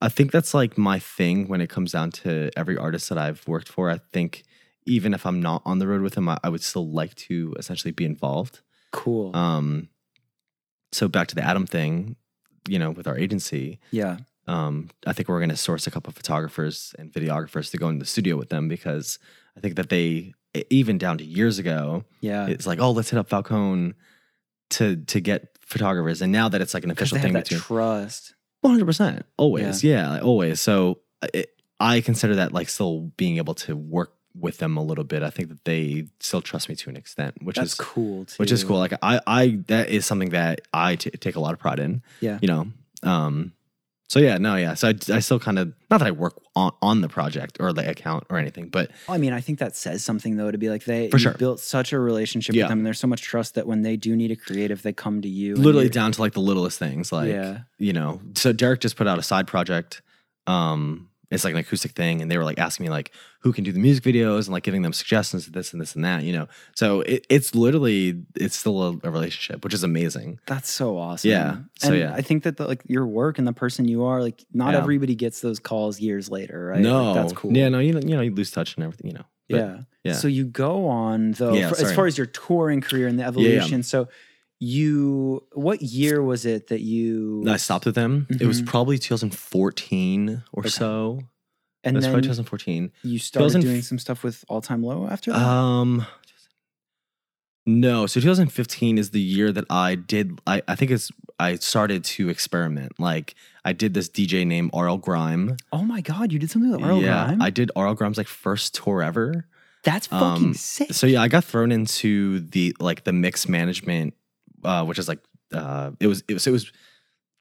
Speaker 2: I think that's like my thing when it comes down to every artist that I've worked for. I think even if I'm not on the road with them, I, I would still like to essentially be involved.
Speaker 1: Cool.
Speaker 2: Um so back to the Adam thing, you know, with our agency,
Speaker 1: yeah.
Speaker 2: Um, I think we're gonna source a couple of photographers and videographers to go in the studio with them because I think that they even down to years ago,
Speaker 1: Yeah.
Speaker 2: it's like, oh, let's hit up Falcone to to get photographers. And now that it's like an official thing
Speaker 1: that
Speaker 2: between
Speaker 1: trust.
Speaker 2: One hundred percent, always, yeah, like, always. So it, I consider that like still being able to work with them a little bit. I think that they still trust me to an extent, which
Speaker 1: That's
Speaker 2: is
Speaker 1: cool too.
Speaker 2: which is cool. Like I, I that is something that I t- take a lot of pride in.
Speaker 1: Yeah.
Speaker 2: you know. Um, so yeah, no, yeah. So I, I still kind of not that I work on on the project or the account or anything, but
Speaker 1: I mean, I think that says something though to be like they
Speaker 2: For sure.
Speaker 1: built such a relationship
Speaker 2: Yeah.
Speaker 1: with them, and there's so much trust that when they do need a creative, they come to you.
Speaker 2: literally down to like the littlest things, like
Speaker 1: Yeah.
Speaker 2: you know. So Derek just put out a side project. Um, it's like an acoustic thing, and they were like asking me like who can do the music videos and like giving them suggestions of this and this and that, you know. So it, it's literally it's still a, a relationship, which is amazing.
Speaker 1: That's so awesome.
Speaker 2: Yeah. So,
Speaker 1: and
Speaker 2: yeah.
Speaker 1: I think that the, like your work and the person you are, like not
Speaker 2: Yeah.
Speaker 1: everybody gets those calls years later, right?
Speaker 2: No,
Speaker 1: Like, that's cool.
Speaker 2: Yeah, no, you know, you know, you lose touch and everything, you know. But,
Speaker 1: yeah.
Speaker 2: yeah.
Speaker 1: So you go on though,
Speaker 2: Yeah,
Speaker 1: for- as far as your touring career and the
Speaker 2: yeah.
Speaker 1: evolution. So you, what year was it that you?
Speaker 2: I stopped with them. It was
Speaker 1: Mhm.
Speaker 2: probably 2014 or
Speaker 1: Okay.
Speaker 2: so.
Speaker 1: and then
Speaker 2: probably 2014.
Speaker 1: you started
Speaker 2: 2000
Speaker 1: doing some stuff with All Time Low after that.
Speaker 2: Um, no. So 2015 is the year that I did. I, I think it's I started to experiment. Like I did this DJ named RL Grime.
Speaker 1: oh my God, you did something with RL
Speaker 2: yeah,
Speaker 1: Grime?
Speaker 2: I did RL Grime's like first tour ever.
Speaker 1: That's fucking
Speaker 2: um,
Speaker 1: sick.
Speaker 2: So yeah, I got thrown into the like the mix management, uh, which is like uh, it was it was it was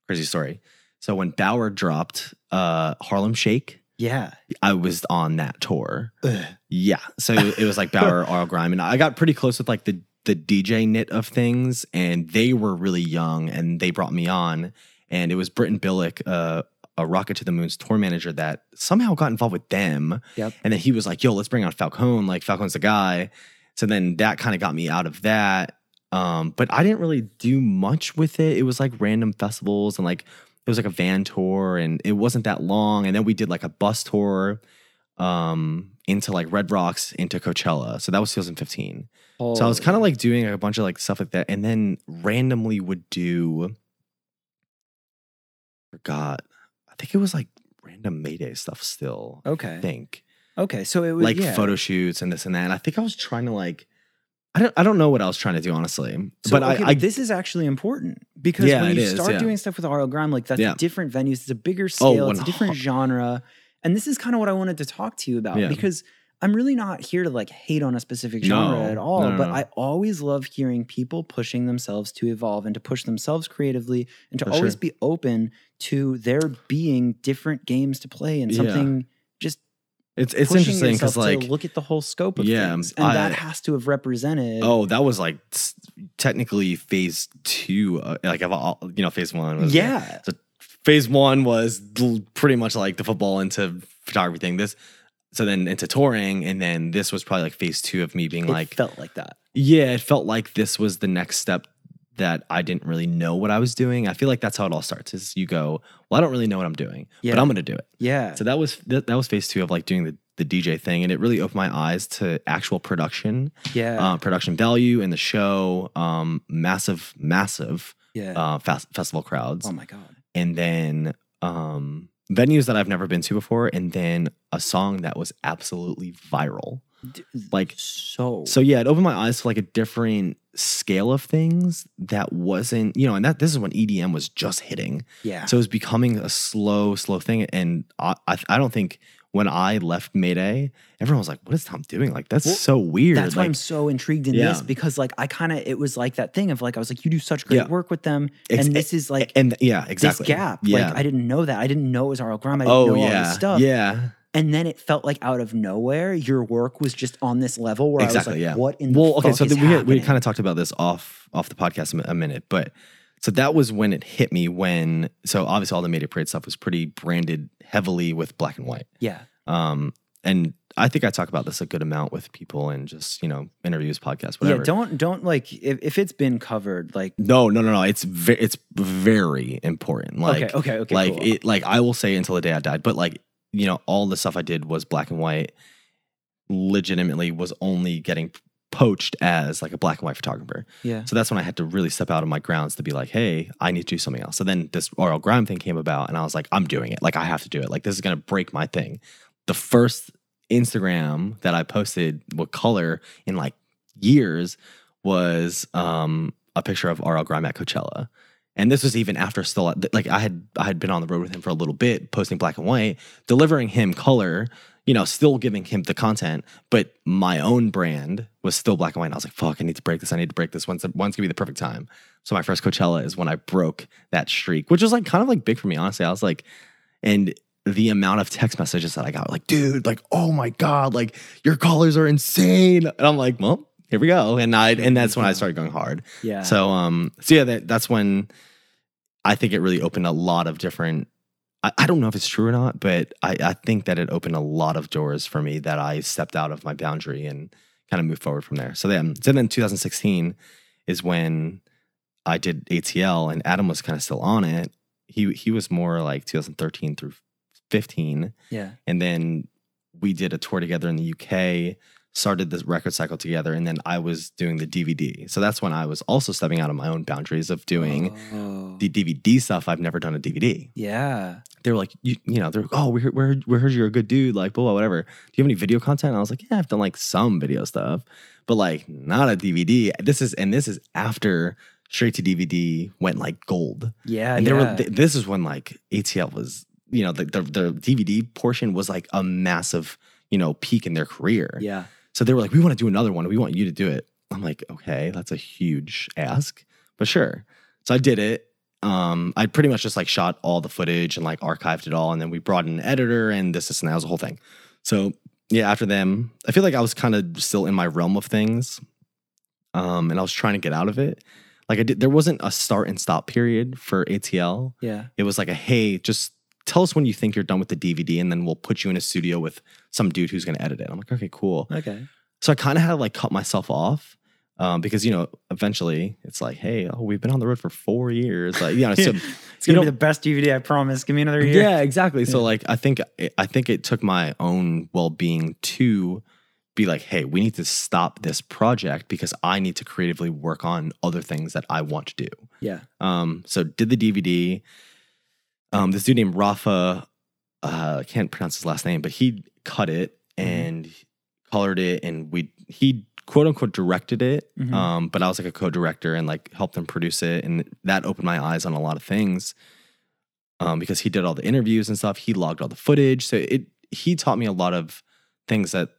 Speaker 2: crazy story. So when Baauer dropped uh, Harlem Shake,
Speaker 1: yeah.
Speaker 2: I was on that tour.
Speaker 1: Ugh.
Speaker 2: Yeah. So it was like Baauer, RL Grime, and I got pretty close with like the the DJ knit of things, and they were really young, and they brought me on, and it was Britton Billick, uh, a Rocket to the Moon's tour manager, that somehow got involved with them,
Speaker 1: Yep.
Speaker 2: and then he was like, "Yo, let's bring on Falcone. Like Falcone's the guy." So then that kind of got me out of that. Um, but I didn't really do much with it. It was like random festivals and like it was like a van tour and it wasn't that long. And then we did like a bus tour um into like Red Rocks into Coachella. So that was 2015. So I was kind of like doing a bunch of like stuff like that and then randomly would do forgot. I think it was like random Mayday stuff still.
Speaker 1: okay, I
Speaker 2: think
Speaker 1: Okay. So it was
Speaker 2: like
Speaker 1: yeah.
Speaker 2: photo shoots and this and that. And I think I was trying to like, I don't, I don't know what I was trying to do honestly,
Speaker 1: So,
Speaker 2: but
Speaker 1: okay,
Speaker 2: I, I
Speaker 1: this is actually important because
Speaker 2: Yeah,
Speaker 1: when you
Speaker 2: is,
Speaker 1: start
Speaker 2: yeah.
Speaker 1: doing stuff with RL Grime, like that's
Speaker 2: Yeah.
Speaker 1: different venues, it's a bigger
Speaker 2: Oh,
Speaker 1: scale, it's a different genre. And this is kind of what I wanted to talk to you about because I'm really not here to like hate on a specific
Speaker 2: No.
Speaker 1: genre at all,
Speaker 2: No, no,
Speaker 1: but
Speaker 2: no.
Speaker 1: I always love hearing people pushing themselves to evolve and to push themselves creatively and to
Speaker 2: For
Speaker 1: always
Speaker 2: sure.
Speaker 1: be open to there being different games to play and something
Speaker 2: it's it's interesting because like
Speaker 1: to look at the whole scope of
Speaker 2: Yeah,
Speaker 1: things. And
Speaker 2: I-
Speaker 1: that has to have represented
Speaker 2: oh that was like technically phase two uh, like of all you know phase one was
Speaker 1: yeah.
Speaker 2: So phase one was pretty much like the football into photography thing this so then into touring and then this was probably like phase two of me being
Speaker 1: It
Speaker 2: like
Speaker 1: felt like that.
Speaker 2: yeah it felt like this was the next step that i didn't really know what i was doing i feel like that's how it all starts is you go well i don't really know what i'm doing
Speaker 1: Yeah.
Speaker 2: but i'm gonna do it
Speaker 1: Yeah.
Speaker 2: so that was that, that was phase two of like doing the the dj thing and it really opened my eyes to actual production
Speaker 1: yeah.
Speaker 2: uh, production value in the show um massive massive
Speaker 1: yeah.
Speaker 2: uh fast, festival crowds
Speaker 1: oh my god.
Speaker 2: and then um venues that I've never been to before and then a song that was absolutely viral. Like
Speaker 1: So
Speaker 2: so yeah, it opened my eyes to like a different scale of things that wasn't, you know, and that this is when EDM was just hitting.
Speaker 1: yeah.
Speaker 2: So it was becoming a slow, slow thing. And I, I, I don't think when I left Mayday, everyone was like, "What is Tom doing? Like that's
Speaker 1: Well,
Speaker 2: so weird."
Speaker 1: that's why I'm so intrigued in
Speaker 2: Yeah.
Speaker 1: this because like I kind of it was like that thing of like I was like you do such great
Speaker 2: Yeah.
Speaker 1: work with them
Speaker 2: Ex-
Speaker 1: and this is like
Speaker 2: and yeah, exactly.
Speaker 1: this gap
Speaker 2: Yeah.
Speaker 1: like I didn't know that I didn't know it was RL Grime I didn't
Speaker 2: oh
Speaker 1: know all this stuff
Speaker 2: yeah.
Speaker 1: And then it felt like out of nowhere your work was just on this level where
Speaker 2: exactly.
Speaker 1: I was like, yeah. what in the world?
Speaker 2: well, okay. So the, we had, we kind of talked about this off off the podcast a a minute, but so that was when it hit me. When so obviously all the Mayday Parade stuff was pretty branded heavily with black and white.
Speaker 1: yeah
Speaker 2: Um, and I think I talk about this a good amount with people and just you know interviews, podcasts, whatever.
Speaker 1: yeah don't don't like if, if it's been covered like
Speaker 2: no, no, no, no. It's ve- it's very important. Like
Speaker 1: okay okay okay
Speaker 2: like
Speaker 1: cool.
Speaker 2: it like I will say until the day I died, but like you know all the stuff I did was black and white. Legitimately was only getting poached as like a black and white photographer.
Speaker 1: yeah
Speaker 2: So that's when I had to really step out of my grounds to be like, hey, I need to do something else. So then this RL Grime thing came about, and I was like, I'm doing it. Like I have to do it. Like this is gonna break my thing. The first Instagram that I posted with color in like years was um, a picture of RL Grime at Coachella. And this was even after still like I had I had been on the road with him for a little bit, posting black and white, delivering him color, you know, still giving him the content, but my own brand was still black and white. And I was like, fuck, I need to break this. I need to break this. When's, the, when's gonna be the perfect time? So my first Coachella is when I broke that streak, which was like kind of like big for me, honestly. I was like, and the amount of text messages that I got, like, dude, like, oh my God, like your colors are insane. And I'm like, well, here we go. And I and that's when I started going hard.
Speaker 1: Yeah.
Speaker 2: So um so yeah, that, that's when I think it really opened a lot of different I, I don't know if it's true or not, but I, I think that it opened a lot of doors for me that I stepped out of my boundary and kind of moved forward from there. So then, so then 2016 is when I did ATL and Adam was kind of still on it. He he was more like 2013 through 15.
Speaker 1: Yeah.
Speaker 2: And then we did a tour together in the UK started this record cycle together and then I was doing the DVD. So that's when I was also stepping out of my own boundaries of doing
Speaker 1: Oh.
Speaker 2: the DVD stuff. I've never done a DVD.
Speaker 1: Yeah.
Speaker 2: They were like, you, you know, they're like, oh, we heard, we, heard, we heard you're a good dude, like, blah, blah, whatever. Do you have any video content? And I was like, yeah, I've done like some video stuff, but like not a DVD. This is, and this is after straight to DVD went like gold.
Speaker 1: Yeah.
Speaker 2: And
Speaker 1: yeah.
Speaker 2: there were, th- this is when like ATL was, you know, the, the, the DVD portion was like a massive, you know, peak in their career.
Speaker 1: yeah.
Speaker 2: So they were like, we want to do another one. We want you to do it. I'm like, okay, that's a huge ask, but sure. So I did it. Um, I pretty much just like shot all the footage and like archived it all. And then we brought in an editor and this, this, and that was the whole thing. So yeah, after them, I feel like I was kind of still in my realm of things. Um, and I was trying to get out of it. Like I did, there wasn't a start and stop period for ATL.
Speaker 1: Yeah.
Speaker 2: It was like a, hey, just tell us when you think you're done with the DVD and then we'll put you in a studio with some dude who's going to edit it. I'm like, okay, cool.
Speaker 1: Okay.
Speaker 2: So I kind of had to like cut myself off um, because you know eventually it's like, hey, oh, we've been on the road for four years, like you know, so
Speaker 1: It's gonna be the best DVD. I promise. Give me another year.
Speaker 2: yeah, exactly. So like I think I think it took my own well being to be like, hey, we need to stop this project because I need to creatively work on other things that I want to do.
Speaker 1: Yeah.
Speaker 2: Um, so did the DVD. Um, this dude named Rafa, uh, I can't pronounce his last name, but he cut it and colored it, and we he quote unquote directed it.
Speaker 1: Mhm.
Speaker 2: Um, but I was like a co-director and like helped him produce it, and that opened my eyes on a lot of things. Um, because he did all the interviews and stuff, he logged all the footage, so it he taught me a lot of things that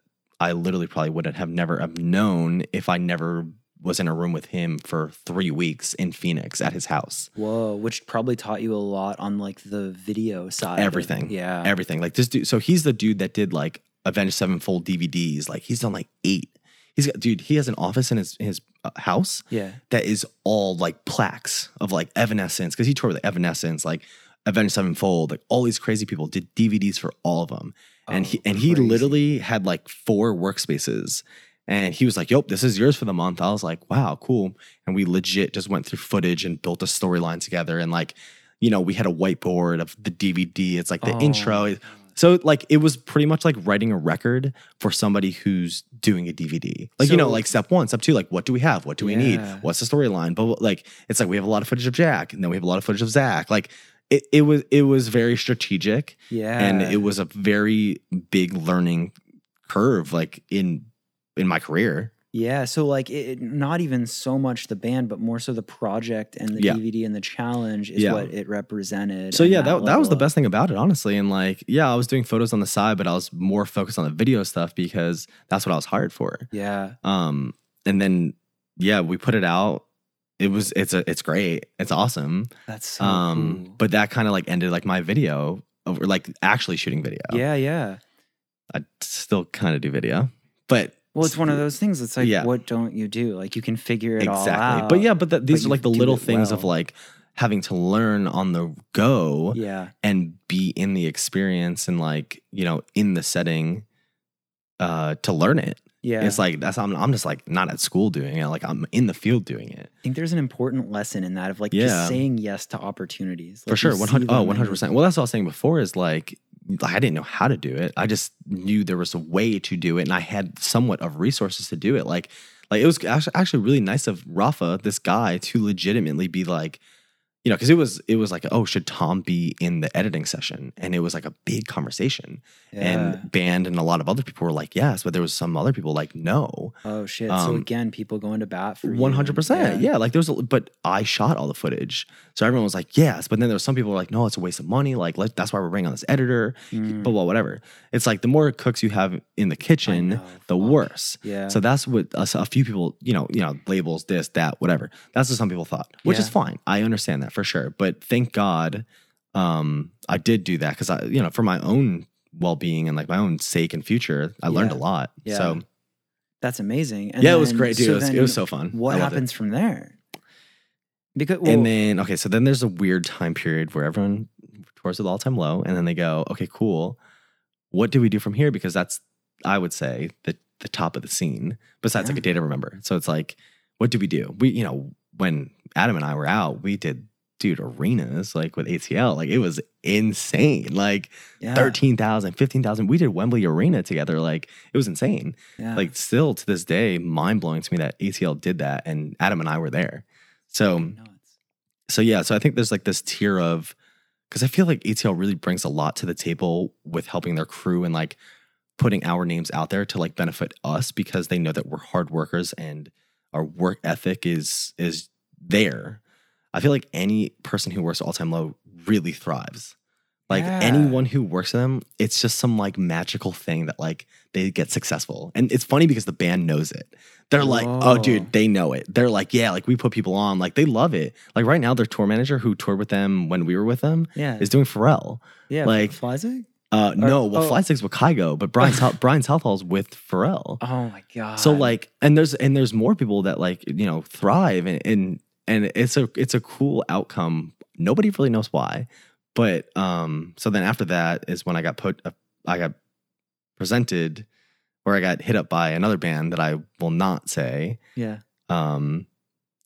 Speaker 2: I literally probably wouldn't have never have known if I never was in a room with him for three weeks in Phoenix at his house.
Speaker 1: Whoa, which probably taught you a lot on like the video side. of-
Speaker 2: Everything.
Speaker 1: yeah.
Speaker 2: Everything. Like this dude. So he's the dude that did like Avenged Sevenfold DVDs. Like he's done like eight. He's got dude. He has an office in his his uh, house
Speaker 1: yeah.
Speaker 2: that is all like plaques of like Evanescence because he toured with Evanescence, like Avenged Sevenfold, like all these crazy people did DVDs for all of them, and
Speaker 1: Oh,
Speaker 2: he and he literally had like four workspaces. And he was like, "Yep, this is yours for the month." I was like, "Wow, cool." And we legit just went through footage and built a storyline together. And like, you know, we had a whiteboard of the DVD. It's like the
Speaker 1: Oh.
Speaker 2: intro. So like, it was pretty much like writing a record for somebody who's doing a DVD. Like, you know, like step one, step two, like what do we have? What do we need? What's the storyline? But like, it's like we have a lot of footage of Jack, and then we have a lot of footage of Zach. Like, it, it was it was very strategic,
Speaker 1: Yeah.
Speaker 2: and it was a very big learning curve, like in in my career.
Speaker 1: Yeah, so like it, not even so much the band, but more so the project and the
Speaker 2: Yeah.
Speaker 1: DVD and the challenge is
Speaker 2: Yeah.
Speaker 1: what it represented.
Speaker 2: So yeah, that, that was
Speaker 1: level
Speaker 2: the best thing about it, honestly. And like, yeah, I was doing photos on the side, but I was more focused on the video stuff because that's what I was hired for.
Speaker 1: Yeah,
Speaker 2: Um, and then yeah, we put it out. It was it's a it's great. It's awesome.
Speaker 1: that's so
Speaker 2: um,
Speaker 1: cool.
Speaker 2: but that kind of like ended like my video over like actually shooting video.
Speaker 1: yeah, yeah.
Speaker 2: I still kind of do video, but
Speaker 1: Well, it's one of those things. It's like,
Speaker 2: Yeah.
Speaker 1: what don't you do? Like you can figure it all out. exactly.
Speaker 2: But yeah, but that, these
Speaker 1: but
Speaker 2: are like the little
Speaker 1: it
Speaker 2: things of like having to learn on the go
Speaker 1: yeah,
Speaker 2: and be in the experience and like you know in the setting uh to learn it.
Speaker 1: yeah.
Speaker 2: It's like that's I'm I'm just like not at school doing it. Like I'm in the field doing it.
Speaker 1: I think there's an important lesson in that of like
Speaker 2: Yeah.
Speaker 1: just saying yes to opportunities
Speaker 2: For sure. 100 oh, 100%. Well, that's what I was saying before is like like I didn't know how to do it. I just knew there was a way to do it and I had somewhat of resources to do it. Like like it was actually actually really nice of Rafa, this guy, to legitimately be like you know, because it was it was like, oh, should Tom be in the editing session? And it was like a big conversation.
Speaker 1: Yeah.
Speaker 2: And band and a lot of other people were like, yes, but there was some other people like, no.
Speaker 1: oh shit. so
Speaker 2: um,
Speaker 1: again, people going to bat for
Speaker 2: One hundred percent, yeah. Like there was, a, but I shot all the footage, so everyone was like, "Yes." But then there was some people were like, "No, it's a waste of money. Like let, that's why we're bringing on this editor."
Speaker 1: Mm.
Speaker 2: Blah blah whatever. It's like the more cooks you have in the kitchen,
Speaker 1: know,
Speaker 2: the
Speaker 1: fuck.
Speaker 2: worse.
Speaker 1: Yeah.
Speaker 2: So that's what a, a few people, you know, you know, labels this, that, whatever. That's what some people thought, which is fine. I understand that for sure. But thank God, um, I did do that because I, you know, for my own well being and like my own sake and future, I learned a lot.
Speaker 1: Yeah.
Speaker 2: So
Speaker 1: That's amazing. And
Speaker 2: yeah, it was great, dude.
Speaker 1: so
Speaker 2: it, was, it was so fun.
Speaker 1: What
Speaker 2: loved it.
Speaker 1: happens from there? Because well,
Speaker 2: and then okay, so then there's a weird time period where everyone tours with all time low, and then they go, okay, cool. What do we do from here? Because that's I would say the the top of the scene. Besides like
Speaker 1: Yeah.
Speaker 2: a day to remember. So it's like, what do we do? We you know when Adam and I were out, we did dude arenas like with ATL. Like it was insane. Like
Speaker 1: yeah,
Speaker 2: 13,000, 15,000. We did Wembley Arena together. Like it was insane
Speaker 1: yeah.
Speaker 2: like still to this day mind blowing to me that ATL did that and Adam and I were there. So so yeah, so I think there's like this tier of because I feel like ATL really brings a lot to the table with helping their crew and like putting our names out there to like benefit us because they know that we're hard workers and our work ethic is is there. I feel like any person who works at all time low really thrives. Like
Speaker 1: Yeah.
Speaker 2: anyone who works for them, it's just some like magical thing that like they get successful. And it's funny because the band knows it. They're like, oh, dude, they know it. They're like, yeah, like we put people on, like they love it. Like right now, their tour manager who toured with them when we were with them
Speaker 1: Yeah,
Speaker 2: is doing Pharrell.
Speaker 1: yeah.
Speaker 2: like-
Speaker 1: Flyzig.
Speaker 2: Uh, no, well,
Speaker 1: oh.
Speaker 2: Fly Six with Kygo, but Brian South, Brian Southall's with Pharrell.
Speaker 1: Oh my god.
Speaker 2: So like, and there's and there's more people that like you know thrive and and and it's a it's a cool outcome. Nobody really knows why, but um. So then after that is when I got put, uh, I got presented, or I got hit up by another band that I will not say.
Speaker 1: yeah,
Speaker 2: Um,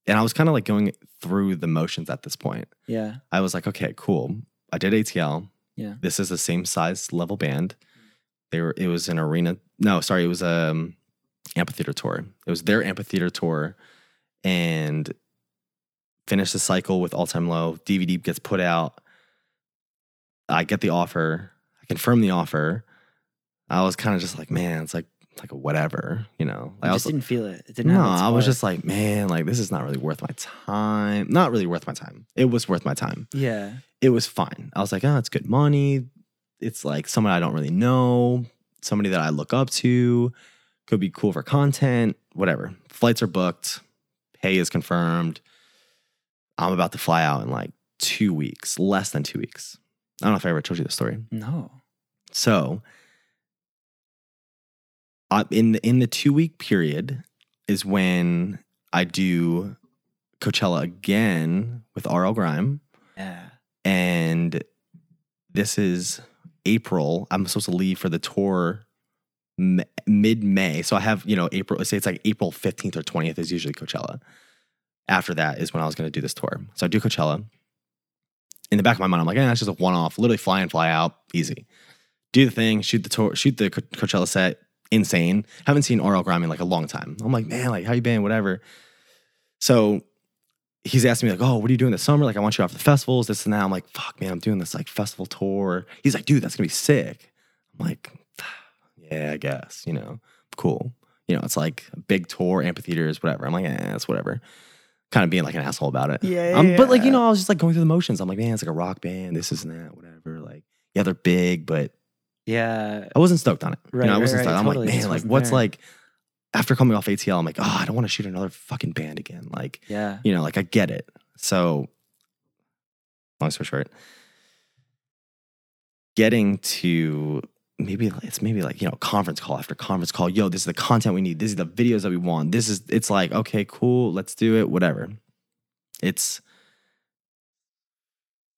Speaker 2: and I was kind of like going through the motions at this point.
Speaker 1: yeah,
Speaker 2: I was like, okay, cool. I did ATL.
Speaker 1: Yeah.
Speaker 2: This is the same size level band. They were it was an arena. No, sorry, it was a um, amphitheater tour. It was their amphitheater tour and finished the cycle with all time low. DVD gets put out. I get the offer. I confirm the offer. I was kind of just like, man, it's like like a whatever, you know.
Speaker 1: I
Speaker 2: Like, I
Speaker 1: just
Speaker 2: was
Speaker 1: didn't feel it. It didn't.
Speaker 2: no, I was just like, man, like this is not really worth my time. Not really worth my time. It was worth my time.
Speaker 1: yeah,
Speaker 2: It was fine. I was like, oh, it's good money. It's like someone I don't really know, somebody that I look up to, could be cool for content, whatever. Flights are booked, pay is confirmed. I'm about to fly out in like two weeks, less than two weeks. I don't know if I ever told you this story.
Speaker 1: no.
Speaker 2: So, uh, in the, in the two week period is when I do Coachella again with RL Grime,
Speaker 1: Yeah,
Speaker 2: and this is April. I'm supposed to leave for the tour mid May, so I have you know April. Let's say it's like April 15th or 20th is usually Coachella. After that is when I was going to do this tour. So I do Coachella. In the back of my mind, I'm like, eh, that's just a one off. Literally fly in, fly out, easy. Do the thing, shoot the tour, shoot the Co- Coachella set. Insane. Haven't seen RL Grime in like a long time. I'm like, man, like how you been? Whatever. So he's asking me like, oh, what are you doing this summer? Like, I want you off the festivals, this and that. I'm like, fuck, man, I'm doing this like festival tour. He's like, dude, that's gonna be sick. I'm like, yeah, I guess, you know, cool. You know, it's like a big tour, amphitheaters, whatever. I'm like, eh, it's whatever. Kind of being like an asshole about it.
Speaker 1: yeah,
Speaker 2: Um, but like, you know, I was just like going through the motions. I'm like, man, it's like a rock band, this is and that, whatever. Like, yeah, they're big, but
Speaker 1: yeah,
Speaker 2: I wasn't stoked on it.
Speaker 1: Right,
Speaker 2: you know, I wasn't
Speaker 1: right,
Speaker 2: stoked. I'm
Speaker 1: totally.
Speaker 2: like, man, like what's
Speaker 1: there.
Speaker 2: like after coming off ATL, I'm like, oh, I don't want to shoot another fucking band again. Like,
Speaker 1: yeah.
Speaker 2: you know, like I get it. So, long story short, getting to maybe it's maybe like you know conference call after conference call. Yo, this is the content we need. This is the videos that we want. This is it's like okay, cool, let's do it. Whatever. It's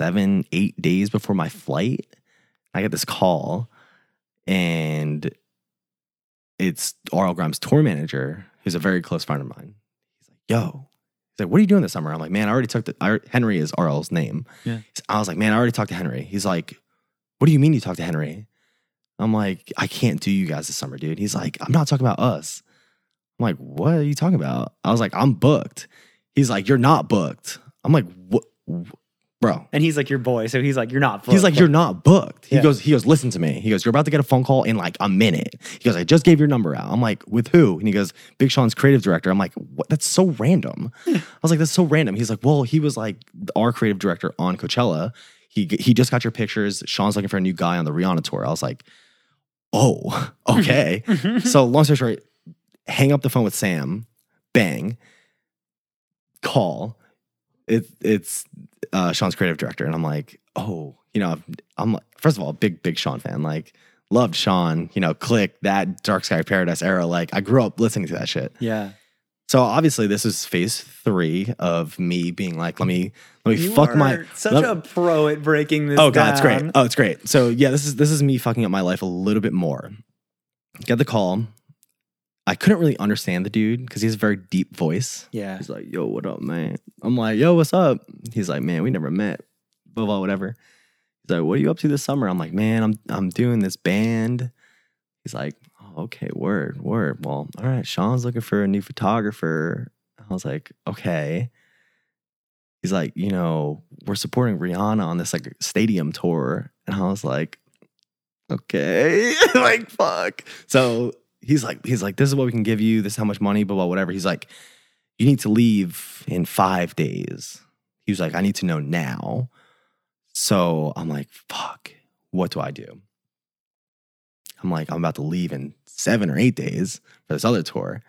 Speaker 2: seven, eight days before my flight. I get this call, and it's RL Grimes' tour manager, who's a very close friend of mine. He's like, "Yo." He's like, "What are you doing this summer?" I'm like, "Man, I already took the I, Henry is RL's name."
Speaker 1: Yeah.
Speaker 2: I was like, "Man, I already talked to Henry." He's like, "What do you mean you talked to Henry?" I'm like, "I can't do you guys this summer, dude." He's like, "I'm not talking about us." I'm like, "What are you talking about?" I was like, "I'm booked." He's like, "You're not booked." I'm like, "What?" bro.
Speaker 1: And he's like your boy, so he's like, you're not.
Speaker 2: He's like, you're not booked. He
Speaker 1: Yeah.
Speaker 2: goes, he goes, listen to me. He goes, you're about to get a phone call in like a minute. He goes, I just gave your number out. I'm like, with who? And he goes, Big Sean's creative director. I'm like, what? That's so random. I was like, that's so random. He's like, well, he was like our creative director on Coachella. He he just got your pictures. Sean's looking for a new guy on the Rihanna tour. I was like, oh, okay. so long story short, hang up the phone with Sam, bang, call. It, it's uh, Sean's creative director, and I'm like, oh, you know, I'm like, first of all, big big Sean fan. Like, loved Sean. You know, click that Dark Sky Paradise era. Like, I grew up listening to that shit.
Speaker 1: yeah.
Speaker 2: So obviously, this is phase three of me being like, let me let me
Speaker 1: You
Speaker 2: fuck my
Speaker 1: such
Speaker 2: let-
Speaker 1: a pro at breaking this.
Speaker 2: Oh god, it's great. Oh, it's great. So yeah, this is this is me fucking up my life a little bit more. Get the call. I couldn't really understand the dude because he has a very deep voice.
Speaker 1: Yeah.
Speaker 2: He's like, "Yo, what up, man?" I'm like, "Yo, what's up?" He's like, "Man, we never met." Blah blah whatever. He's like, "What are you up to this summer?" I'm like, "Man, I'm I'm doing this band." He's like, "Okay, word, word. Well, all right. Sean's looking for a new photographer." I was like, "Okay." He's like, "You know, we're supporting Rihanna on this like stadium tour," and I was like, "Okay, like fuck." So he's like, he's like, "This is what we can give you. This is how much money." Blah blah whatever. He's like you need to leave in five days. He was like, I need to know now. So I'm like, fuck, what do I do? I'm like, I'm about to leave in seven or eight days for this other tour.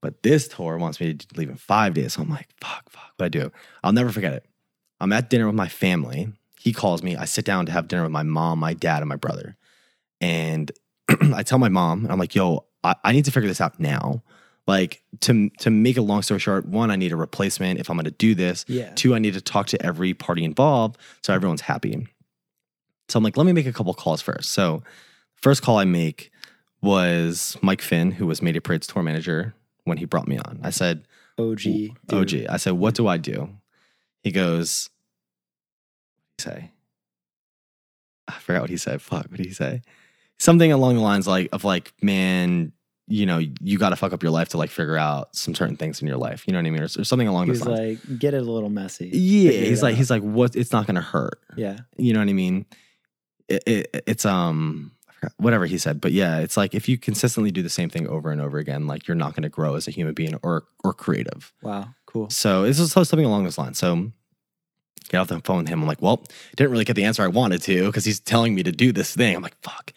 Speaker 2: But this tour wants me to leave in five days. So I'm like, fuck, fuck, what I do? I'll never forget it. I'm at dinner with my family. He calls me. I sit down to have dinner with my mom, my dad, and my brother. And I tell my mom, I'm like, yo, I, I need to figure this out now. Like to to make a long story short, one, I need a replacement if I'm gonna do this.
Speaker 1: Yeah.
Speaker 2: Two, I need to talk to every party involved so everyone's happy. So I'm like, let me make a couple calls first. So first call I make was Mike Finn, who was Mayday Parade's tour manager when he brought me on. I said,
Speaker 1: OG. dude.
Speaker 2: OG. I said, what do I do? He goes, what did he say? I forgot what he said. Fuck, what did he say? Something along the lines like of like, man, you know, you got to fuck up your life to like figure out some certain things in your life. You know what I mean? Or, or something along
Speaker 1: He
Speaker 2: those lines.
Speaker 1: like, get it a little messy.
Speaker 2: yeah, he's like,
Speaker 1: out.
Speaker 2: he's like, what? It's not gonna hurt.
Speaker 1: yeah.
Speaker 2: You know what I mean? It, it, it's um, forgot, whatever he said, but yeah, it's like if you consistently do the same thing over and over again, like you're not gonna grow as a human being or or creative.
Speaker 1: Wow. Cool.
Speaker 2: So this is something along those lines. So get off the phone with him. I'm like, well, didn't really get the answer I wanted to because he's telling me to do this thing. I'm like, fuck.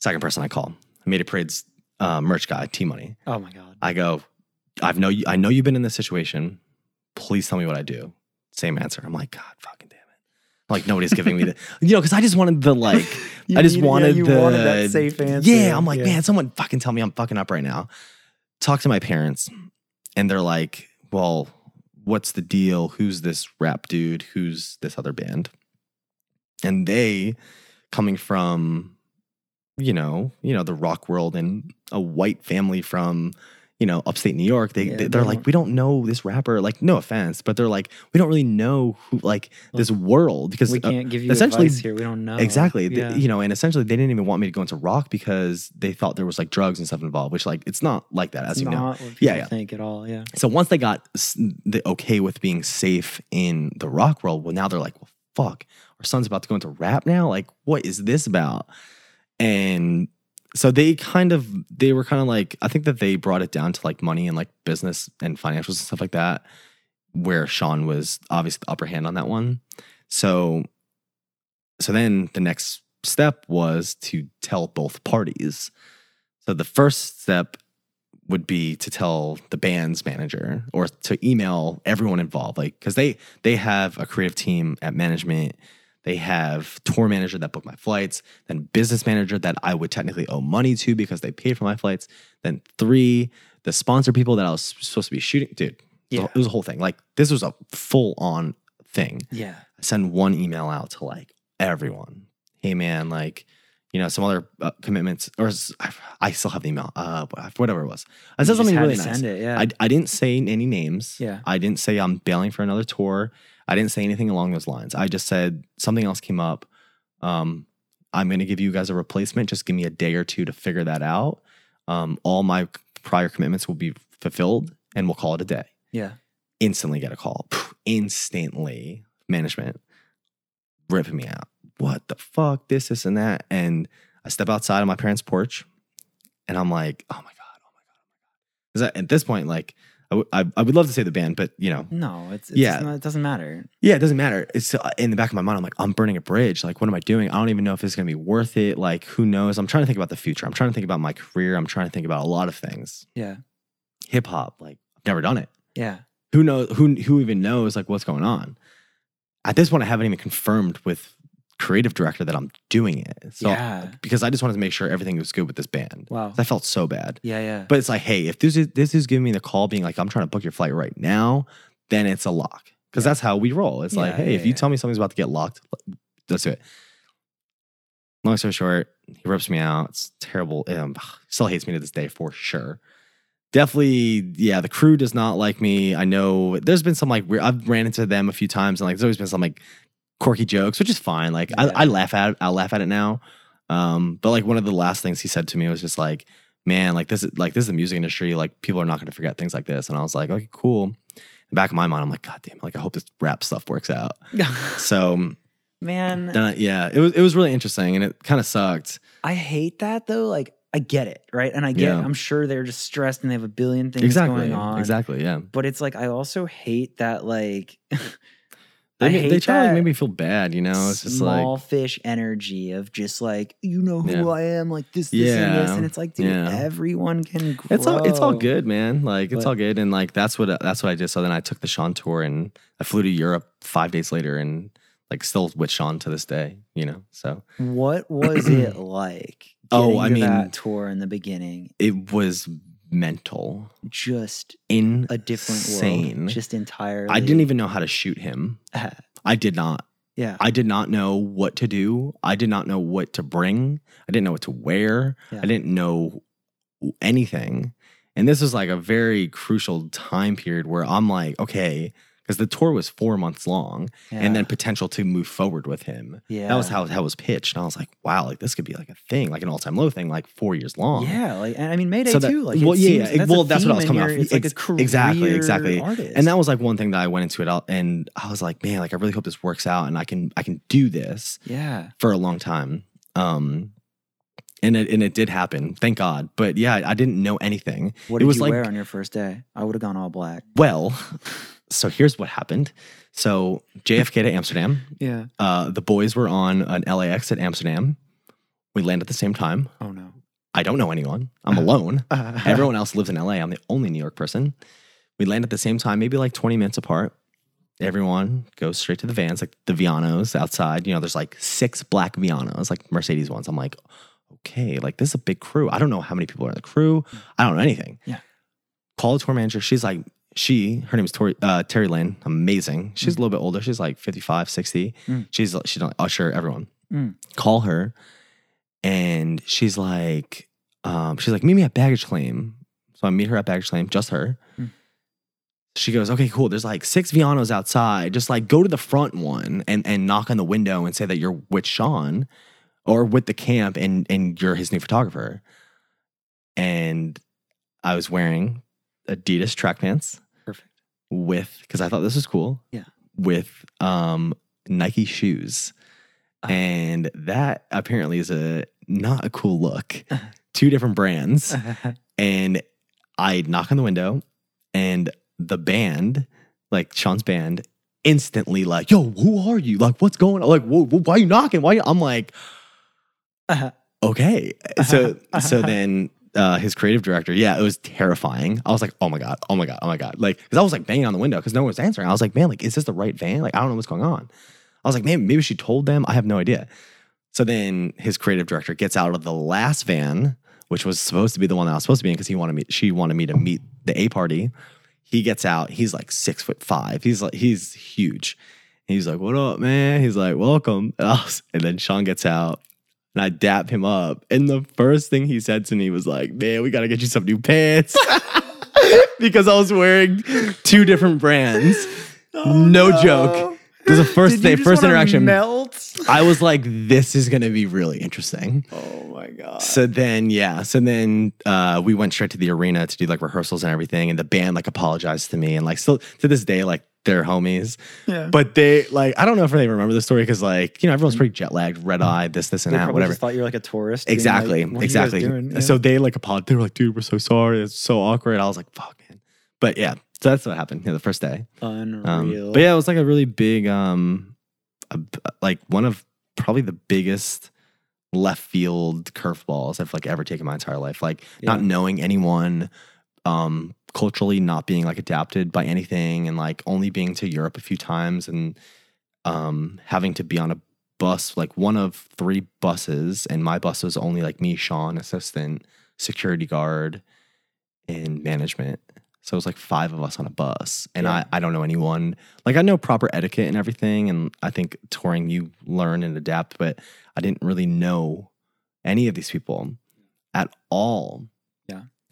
Speaker 2: Second person I call, Mayday Parade's uh, merch guy, T Money.
Speaker 1: Oh my god.
Speaker 2: I go, I've know you, I know you've been in this situation. Please tell me what I do. Same answer. I'm like, God fuck it. Like nobody's giving me the, you know, because I just wanted the like,
Speaker 1: You
Speaker 2: I just
Speaker 1: yeah,
Speaker 2: wanted
Speaker 1: you
Speaker 2: the
Speaker 1: wanted that safe answer.
Speaker 2: Yeah, I'm like,
Speaker 1: Yeah.
Speaker 2: man, someone fucking tell me I'm fucking up right now. Talk to my parents, and they're like, well, what's the deal? Who's this rap dude? Who's this other band? And they, coming from, you know, you know, the rock world and a white family from, you know, upstate New York, they,
Speaker 1: Yeah,
Speaker 2: they are like, we don't know this rapper. Like, no offense, but they're like, we don't really know who, like, this world because
Speaker 1: we
Speaker 2: uh,
Speaker 1: can't give you
Speaker 2: essentially-
Speaker 1: advice here. We don't know.
Speaker 2: Exactly. They- you know, and essentially they didn't even want me to go into rock because they thought there was like drugs and stuff involved, which like it's not like that, as
Speaker 1: It's
Speaker 2: you know. Yeah, yeah.
Speaker 1: think at all. Yeah.
Speaker 2: So once they got the okay with being safe in the rock world, well, now they're like, well, fuck, our son's about to go into rap now. Like, what is this about? And so they kind of, they were kind of like, I think that they brought it down to like money and like business and financials and stuff like that, where Sean was obviously the upper hand on that one. So, so then the next step was to tell both parties. So the first step would be to tell the band's manager or to email everyone involved like because they they have a creative team at management they have tour manager that booked my flights then business manager that i would technically owe money to because they paid for my flights then three the sponsor people that i was supposed to be shooting dude
Speaker 1: Yeah.
Speaker 2: it was a whole thing like this was a full on thing
Speaker 1: Yeah.
Speaker 2: I send one email out to like everyone. Hey man, like you know some other uh, commitments, or I still have the email. Uh, whatever it was. I
Speaker 1: You
Speaker 2: said something really nice.
Speaker 1: Send it. Yeah.
Speaker 2: I, I didn't say any names.
Speaker 1: Yeah.
Speaker 2: I didn't say I'm bailing for another tour. I didn't say anything along those lines. I just said something else came up. Um, I'm going to give you guys a replacement. Just give me a day or two to figure that out. Um, all my prior commitments will be fulfilled, and we'll call it a day
Speaker 1: yeah.
Speaker 2: instantly get a call. Instantly, management. ripping me out. What the fuck? This, this, and that. And I step outside on my parents' porch and I'm like, oh my God, oh my God, oh my God. At this point, like, I, w- I, I would love to say the band, but you know,
Speaker 1: No, it's, it's
Speaker 2: Yeah.
Speaker 1: not, it doesn't matter.
Speaker 2: yeah, it doesn't matter. It's uh, in the back of my mind. I'm like, I'm burning a bridge. Like, what am I doing? I don't even know if it's gonna be worth it. Like, who knows? I'm trying to think about the future. I'm trying to think about my career. I'm trying to think about a lot of things.
Speaker 1: Yeah.
Speaker 2: Hip hop, like, I've never done it.
Speaker 1: Yeah.
Speaker 2: Who knows? Who who even knows like what's going on? At this point, I haven't even confirmed with creative director that I'm doing it. So
Speaker 1: Yeah.
Speaker 2: because I just wanted to make sure everything was good with this band.
Speaker 1: Wow.
Speaker 2: I felt so bad.
Speaker 1: Yeah. Yeah.
Speaker 2: But it's like, hey, if this is this is giving me the call being like, I'm trying to book your flight right now, then it's a lock. Because
Speaker 1: Yeah.
Speaker 2: that's how we roll. It's like, hey,
Speaker 1: yeah,
Speaker 2: if you
Speaker 1: yeah.
Speaker 2: tell me something's about to get locked, let's do it. Long story short, he rips me out. It's terrible. Um, still hates me to this day for sure. Definitely, yeah. The crew does not like me. I know there's been some like weird, I've ran into them a few times, and like there's always been some like quirky jokes, which is fine. Like
Speaker 1: Yeah.
Speaker 2: I, I laugh at, it. I'll laugh at it now. Um, but like one of the last things he said to me was just like, man, like this is like this is the music industry. Like people are not going to forget things like this. And I was like, okay, cool. In the back of my mind, I'm like, God damn, it, like I hope this rap stuff works out. So
Speaker 1: Man,
Speaker 2: I- yeah, it was it was really interesting, and it kind of sucked.
Speaker 1: I hate that though. Like, I get it, right? And I get,
Speaker 2: Yeah.
Speaker 1: I'm sure they're just stressed and they have a billion things
Speaker 2: exactly,
Speaker 1: going on.
Speaker 2: exactly, yeah.
Speaker 1: But it's like, I also hate that, like, I
Speaker 2: ma-
Speaker 1: hate
Speaker 2: they try to like, make me feel bad, you know. It's just like
Speaker 1: small fish energy of just like, you know who
Speaker 2: Yeah.
Speaker 1: I am, like this, this, and this. And it's like, dude,
Speaker 2: Yeah.
Speaker 1: everyone can grow.
Speaker 2: it's all it's all good, man. Like it's
Speaker 1: But-
Speaker 2: all good, and like that's what that's what I did. So then I took the Sean tour, and I flew to Europe five days later, and like still with Sean to this day, you know. So
Speaker 1: What was it like?
Speaker 2: Oh, I mean-
Speaker 1: that tour in the beginning,
Speaker 2: it was mental,
Speaker 1: just
Speaker 2: in
Speaker 1: a different
Speaker 2: Insane.
Speaker 1: world, just entirely.
Speaker 2: I didn't even know how to shoot him. I did not.
Speaker 1: yeah,
Speaker 2: I did not know what to do. I did not know what to bring. I didn't know what to wear.
Speaker 1: Yeah.
Speaker 2: I didn't know anything. And this was like a very crucial time period where I'm like, okay, because the tour was four months long and then potential to move forward with him.
Speaker 1: yeah,
Speaker 2: That was how it was pitched. And I was like, wow, like this could be like a thing, like an all time low thing, like four years long.
Speaker 1: Yeah, like and I mean Mayday
Speaker 2: So that-
Speaker 1: too. Like,
Speaker 2: well,
Speaker 1: it
Speaker 2: yeah, yeah,
Speaker 1: that's
Speaker 2: well, that's what I was coming off.
Speaker 1: It's like a
Speaker 2: exactly, exactly.
Speaker 1: Artist.
Speaker 2: And that was like one thing that I went into it out and I was like, man, like I really hope this works out and I can I can do this
Speaker 1: yeah,
Speaker 2: for a long time. Um and it and it did happen, thank God. But yeah, I didn't know anything.
Speaker 1: what
Speaker 2: it
Speaker 1: did
Speaker 2: was
Speaker 1: you
Speaker 2: like
Speaker 1: wear on your first day? I would have gone all black.
Speaker 2: well, so here's what happened. So JFK to Amsterdam.
Speaker 1: Yeah.
Speaker 2: Uh the boys were on an LAX at Amsterdam. We land at the same time.
Speaker 1: Oh no.
Speaker 2: I don't know anyone. I'm alone. Everyone else lives in LA. I'm the only New York person. We land at the same time, maybe like 20 minutes apart. Everyone goes straight to the vans, like the Vianos outside. You know, there's like six black Vianos, like Mercedes ones. I'm like, okay, like this is a big crew. I don't know how many people are in the crew. I don't know anything.
Speaker 1: Yeah.
Speaker 2: Call the tour manager. She's like, she, her name is Tori, uh, Terry Lynn. Amazing. She's a little bit older. She's like 55, 60.
Speaker 1: Mm.
Speaker 2: She's, she's like, usher everyone.
Speaker 1: Mm.
Speaker 2: Call her. And she's like, um, she's like, meet me at baggage claim. So I meet her at baggage claim, just her.
Speaker 1: Mm.
Speaker 2: She goes, okay, cool. There's like six Vianos outside. Just like go to the front one and and knock on the window and say that you're with Sean or with the camp and and you're his new photographer. And I was wearing Adidas track pants. With because I thought this was cool.
Speaker 1: Yeah.
Speaker 2: With um Nike shoes.
Speaker 1: Ah.
Speaker 2: And that apparently is a not a cool look. Two different brands. And I knock on the window and the band, like Sean's band, instantly like, yo, who are you? Like, what's going on? Like, whoa, whoa, why are you knocking? Why? I'm like, okay. So so then uh, his creative director, yeah, it was terrifying. I was like, oh my god, oh my god, oh my god, like because I was like banging on the window because no one was answering. I was like, man, like is this the right van? Like I don't know what's going on. I was like, man, maybe she told them. I have no idea. So then his creative director gets out of the last van, which was supposed to be the one that I was supposed to be in because he wanted me. She wanted me to meet the A party. He gets out. He's like six foot five. He's like he's huge. He's like, "What up, man?" He's like, "Welcome." And, then Sean gets out, and I dap him up. And the first thing he said to me was like, "Man, we gotta get you some new pants," because I was wearing two different brands. no, joke. This is the first day, first interaction.
Speaker 1: Melt.
Speaker 2: I was like, "This is gonna be really interesting."
Speaker 1: Oh my god.
Speaker 2: So then, yeah. So then uh, we went straight to the arena to do like rehearsals and everything. And the band like apologized to me. And like still to this day, like they're homies.
Speaker 1: Yeah.
Speaker 2: But they like I don't know if they remember the story because like you know everyone's pretty jet lagged, red eyed, this this and
Speaker 1: they
Speaker 2: that, whatever.
Speaker 1: just thought you were like a tourist.
Speaker 2: Exactly,
Speaker 1: like, "What are you guys
Speaker 2: exactly.
Speaker 1: doing?" Yeah.
Speaker 2: So they like apologized. They were like, "Dude, we're so sorry. It's so awkward." I was like, "Fuck, man." But yeah, so that's what happened. Yeah, the first day.
Speaker 1: unreal.
Speaker 2: Um, but yeah, it was like a really big, um, a- like one of probably the biggest left field curveballs I've like ever taken my entire life. Like not knowing anyone, um, culturally not being like adapted by anything, and like only being to Europe a few times, and um, having to be on a bus, like one of three buses, and my bus was only like me, Sean, assistant, security guard, and management. So it was like five of us on a bus, and
Speaker 1: Yeah.
Speaker 2: I I don't know anyone. Like I know proper etiquette and everything, and I think touring you learn and adapt, but I didn't really know any of these people at all.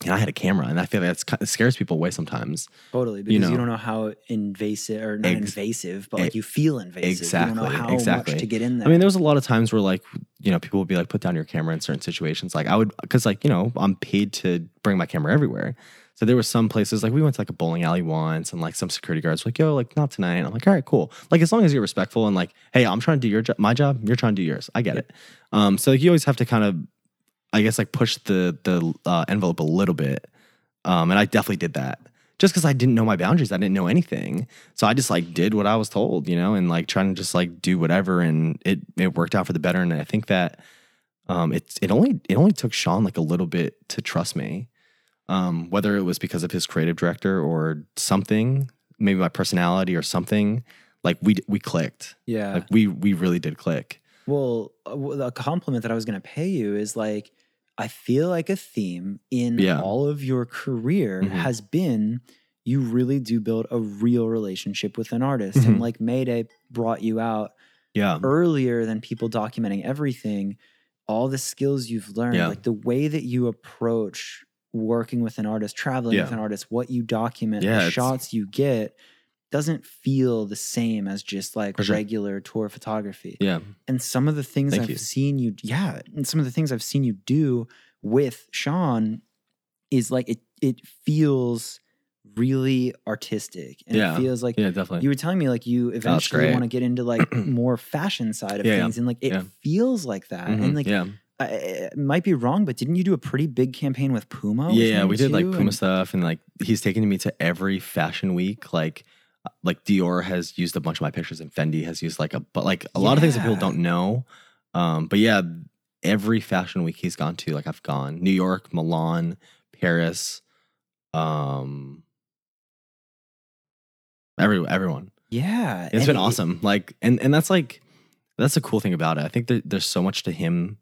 Speaker 2: And I had a camera, and I feel like that scares people away sometimes.
Speaker 1: Totally, because you,
Speaker 2: know.
Speaker 1: don't know how invasive or not
Speaker 2: Ex-
Speaker 1: invasive, but like you feel invasive. You don't know
Speaker 2: exactly,
Speaker 1: how
Speaker 2: exactly.
Speaker 1: much to get in there.
Speaker 2: I mean, there was a lot of times where like you know people would be like, put down your camera in certain situations. Like I would, because like you know I'm paid to bring my camera everywhere. So there were some places like we went to like a bowling alley once, and like some security guards were like, "Yo, like not tonight." And I'm like, "All right, cool." Like as long as you're respectful and like, "Hey, I'm trying to do your job, my job. You're trying to do yours." I get it. Um, so like, you always have to kind of, I guess, like push the the uh, envelope a little bit. Um, and I definitely did that just because I didn't know my boundaries. I didn't know anything. So I just like did what I was told, you know, and like trying to just like do whatever. And it, it worked out for the better. And I think that, um, it, it only, it only took Sean like a little bit to trust me. Um, whether it was because of his creative director or something, maybe my personality or something, like we, we clicked.
Speaker 1: yeah.
Speaker 2: Like we, we really did click.
Speaker 1: Well, uh, w- the compliment that I was going to pay you is like, I feel like a theme in
Speaker 2: Yeah.
Speaker 1: all of your career
Speaker 2: Mhm.
Speaker 1: has been you really do build a real relationship with an artist. And
Speaker 2: Mhm.
Speaker 1: like Mayday brought you out
Speaker 2: Yeah.
Speaker 1: earlier than people documenting everything. All the skills you've learned,
Speaker 2: Yeah.
Speaker 1: like the way that you approach working with an artist, traveling with an artist, what you document,
Speaker 2: Yeah,
Speaker 1: the shots you get doesn't feel the same as just like
Speaker 2: sure.
Speaker 1: regular tour photography
Speaker 2: Yeah.
Speaker 1: and some of the things
Speaker 2: Thank
Speaker 1: I've
Speaker 2: you.
Speaker 1: seen you, yeah, and some of the things I've seen you do with Sean is like it. It feels really artistic, and
Speaker 2: Yeah.
Speaker 1: it feels like
Speaker 2: Yeah, definitely.
Speaker 1: you were telling me like you eventually want to get into like more fashion side of
Speaker 2: Yeah, yeah.
Speaker 1: things, and like it
Speaker 2: Yeah.
Speaker 1: feels like that,
Speaker 2: Mhm.
Speaker 1: and like
Speaker 2: yeah.
Speaker 1: I, it might be wrong, but didn't you do a pretty big campaign with Puma?
Speaker 2: yeah, yeah, we did like? Puma
Speaker 1: And-
Speaker 2: stuff, and like he's taken me to every fashion week. Like, like Dior has used a bunch of my pictures, and Fendi has used like a, but like a lot of things that people don't know. Um, but yeah, every fashion week he's gone to, like I've gone New York, Milan, Paris, um, every everyone.
Speaker 1: Yeah,
Speaker 2: it's been
Speaker 1: it-
Speaker 2: awesome. Like, and and that's like that's the cool thing about it. I think that there's so much to him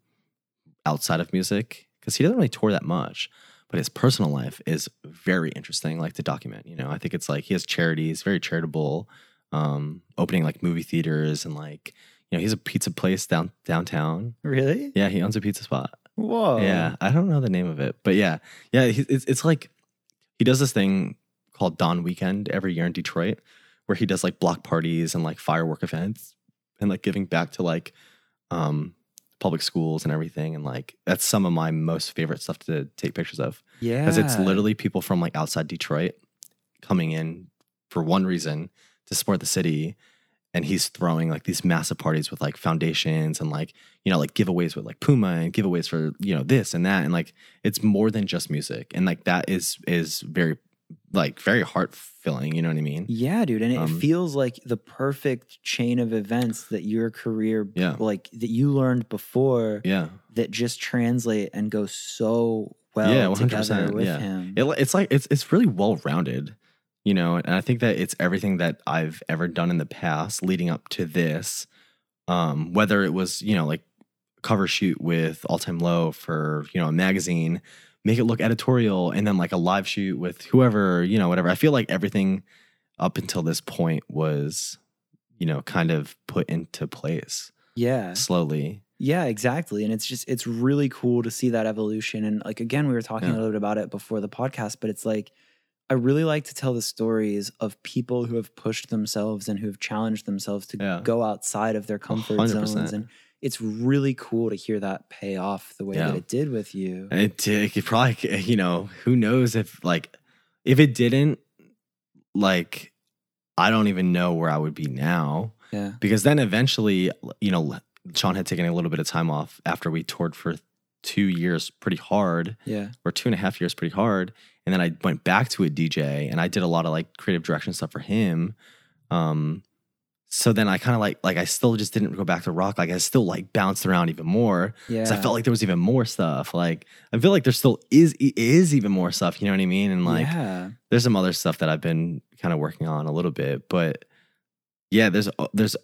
Speaker 2: outside of music because he doesn't really tour that much, but his personal life is very interesting, like to document. You know, I think it's like he has charities, very charitable, um, opening like movie theaters and like you know he's a pizza place down downtown.
Speaker 1: Really?
Speaker 2: Yeah, he owns a pizza spot.
Speaker 1: Whoa.
Speaker 2: Yeah, I don't know the name of it, but yeah, yeah, he, it's it's like he does this thing called Dawn Weekend every year in Detroit, where he does like block parties and like firework events and like giving back to like um public schools and everything, and like that's some of my most favorite stuff to take pictures of
Speaker 1: Yeah.
Speaker 2: because it's literally people from like outside Detroit coming in for one reason to support the city. And he's throwing like these massive parties with like foundations and like, you know, like giveaways with like Puma and giveaways for, you know, this and that. And like it's more than just music. And like that is is very like very heart filling, you know what I mean?
Speaker 1: Yeah, dude, and it
Speaker 2: Um,
Speaker 1: feels like the perfect chain of events that your career,
Speaker 2: Yeah.
Speaker 1: like that you learned before,
Speaker 2: Yeah.
Speaker 1: that just translate and go so well
Speaker 2: Yeah, 100%,
Speaker 1: with
Speaker 2: yeah.
Speaker 1: him.
Speaker 2: It, it's like it's it's really well rounded, you know, and I think that it's everything that I've ever done in the past leading up to this. Um, whether it was you know like cover shoot with All Time Low for you know a magazine, make it look editorial, and then like a live shoot with whoever you know whatever. I feel like everything up until this point was you know kind of put into place
Speaker 1: yeah,
Speaker 2: slowly.
Speaker 1: yeah, exactly. And it's just it's really cool to see that evolution. And like again, we were talking
Speaker 2: Yeah.
Speaker 1: a little bit about it before the podcast, but it's like I really like to tell the stories of people who have pushed themselves and who have challenged themselves to
Speaker 2: Yeah.
Speaker 1: go outside of their comfort
Speaker 2: 100%.
Speaker 1: zones. And it's really cool to hear that pay off the way that it did with you.
Speaker 2: It, it could probably, you know, who knows if like if it didn't, like I don't even know where I would be now
Speaker 1: Yeah.
Speaker 2: because then eventually, you know, Sean had taken a little bit of time off after we toured for two years pretty hard
Speaker 1: Yeah.
Speaker 2: or two and a half years pretty hard. And then I went back to a DJ and I did a lot of like creative direction stuff for him. Um, so then I kind of like like I still just didn't go back to rock. Like I still like bounced around even more
Speaker 1: Yeah.
Speaker 2: I felt like there was even more stuff. Like I feel like there still is is even more stuff. You know what I mean? And like
Speaker 1: yeah.
Speaker 2: there's some other stuff that I've been kind of working on a little bit, but yeah, there's uh, there's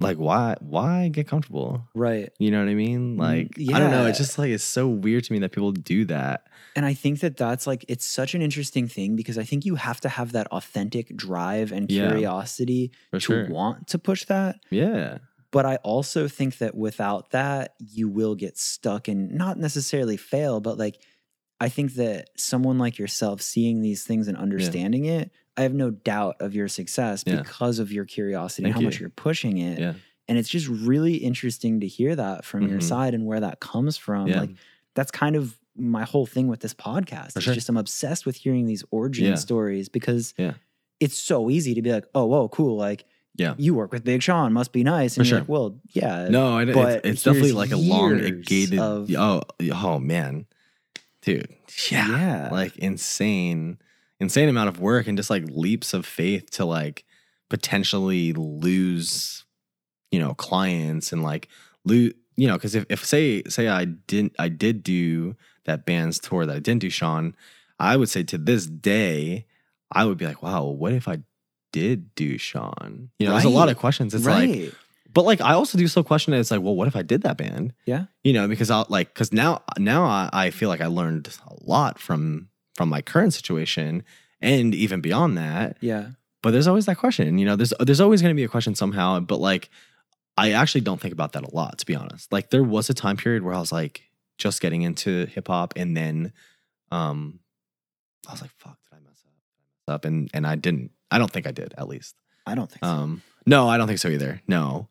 Speaker 2: like why why get comfortable?
Speaker 1: Right.
Speaker 2: You know what I mean?
Speaker 1: Mm,
Speaker 2: Like I don't know.
Speaker 1: yeah.
Speaker 2: It's just like it's so weird to me that people do that.
Speaker 1: And I think that that's like, it's such an interesting thing because I think you have to have that authentic drive and curiosity
Speaker 2: For
Speaker 1: to
Speaker 2: sure.
Speaker 1: want to push that.
Speaker 2: Yeah.
Speaker 1: But I also think that without that, you will get stuck and not necessarily fail, but like, I think that someone like yourself seeing these things and understanding it, I have no doubt of your success
Speaker 2: Yeah.
Speaker 1: because of your curiosity
Speaker 2: Thank
Speaker 1: and how much
Speaker 2: you.
Speaker 1: you're pushing it.
Speaker 2: Yeah.
Speaker 1: And it's just really interesting to hear that from your
Speaker 2: Mhm.
Speaker 1: side and where that comes from.
Speaker 2: Yeah.
Speaker 1: Like, that's kind of my whole thing with this podcast.
Speaker 2: For
Speaker 1: It's
Speaker 2: sure.
Speaker 1: just I'm obsessed with hearing these origin stories because it's so easy to be like, oh, whoa, cool. Like,
Speaker 2: Yeah.
Speaker 1: you work with Big Sean, must be nice. And
Speaker 2: For
Speaker 1: you're
Speaker 2: sure.
Speaker 1: like, well, yeah.
Speaker 2: No, it,
Speaker 1: but
Speaker 2: it's, it's definitely like a long gated.
Speaker 1: of-
Speaker 2: oh, oh man, dude. Yeah.
Speaker 1: Yeah.
Speaker 2: Like insane, insane amount of work and just like leaps of faith to like potentially lose, you know, clients and like lose, you know, because if, if say say I didn't I did do that band's tour that I didn't do Sean, I would say to this day, I would be like, wow, what if I did do Sean? You know, there's a lot of questions. It's like but like I also do still question it. It's like, well, what if I did that band?
Speaker 1: Yeah.
Speaker 2: You know, because I'll like because now now I, I feel like I learned a lot from from my current situation and even beyond that.
Speaker 1: yeah.
Speaker 2: But there's always that question. You know, there's there's always going to be a question somehow. But like, I actually don't think about that a lot, to be honest. Like, there was a time period where I was like just getting into hip hop, and then um, I was like, fuck, did I mess up? Did I mess up? And and I didn't. I don't think I did, at least.
Speaker 1: I don't think so.
Speaker 2: Um, no, I don't think so either. No.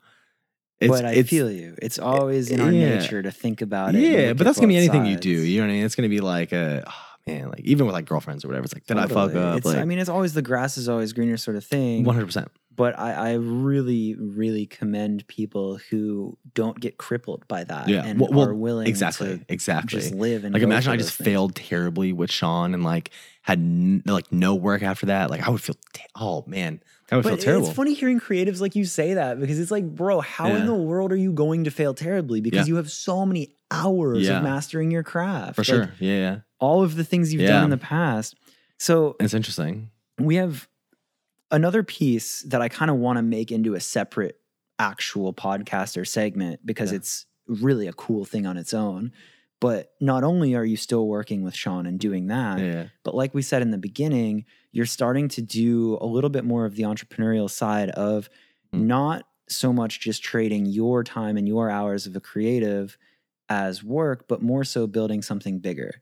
Speaker 1: but I feel you. It's always in our
Speaker 2: yeah.
Speaker 1: nature to think about it.
Speaker 2: Yeah, but that's gonna be anything you do. You know what I mean? It's gonna be like a oh, man, like even with like girlfriends or whatever. It's like, did I fuck up?
Speaker 1: It's,
Speaker 2: like
Speaker 1: I mean, it's always the grass is always greener sort of thing.
Speaker 2: one hundred percent.
Speaker 1: But I, I really, really commend people who don't get crippled by that
Speaker 2: Yeah.
Speaker 1: and
Speaker 2: Well- well,
Speaker 1: are willing
Speaker 2: Exactly.
Speaker 1: to
Speaker 2: Exactly.
Speaker 1: just live and
Speaker 2: like imagine I just
Speaker 1: things.
Speaker 2: failed terribly with Sean and like had n- like no work after that. Like I would feel. T- oh man, that would
Speaker 1: But
Speaker 2: feel terrible.
Speaker 1: it's funny hearing creatives like you say that because it's like, bro, how in the world are you going to fail terribly? Because
Speaker 2: Yeah.
Speaker 1: you have so many hours
Speaker 2: Yeah.
Speaker 1: of mastering your craft.
Speaker 2: For
Speaker 1: Like,
Speaker 2: sure. Yeah, yeah.
Speaker 1: all of the things you've
Speaker 2: Yeah.
Speaker 1: done in the past. So
Speaker 2: It's interesting.
Speaker 1: we have another piece that I kind of want to make into a separate actual podcast or segment because
Speaker 2: Yeah.
Speaker 1: it's really a cool thing on its own. But not only are you still working with Sean and doing that,
Speaker 2: Yeah,
Speaker 1: but like we said in the beginning, you're starting to do a little bit more of the entrepreneurial side of
Speaker 2: Mm.
Speaker 1: not so much just trading your time and your hours of a creative as work, but more so building something bigger.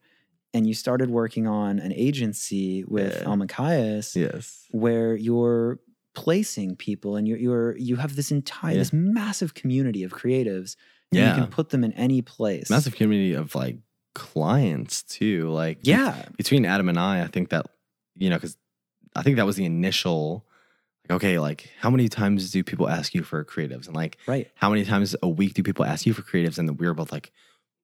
Speaker 1: And you started working on an agency with
Speaker 2: Yeah.
Speaker 1: Elmakias
Speaker 2: Yes.
Speaker 1: where you're placing people and you're, you're you have this entire
Speaker 2: Yeah.
Speaker 1: this massive community of creatives and
Speaker 2: Yeah.
Speaker 1: you can put them in any place.
Speaker 2: Massive community of like clients too. Like
Speaker 1: Yeah.
Speaker 2: between Adam and I, I think that you know, because I think that was the initial. Like, okay, like how many times do people ask you for creatives, and like
Speaker 1: Right.
Speaker 2: how many times a week do people ask you for creatives? And we were both like,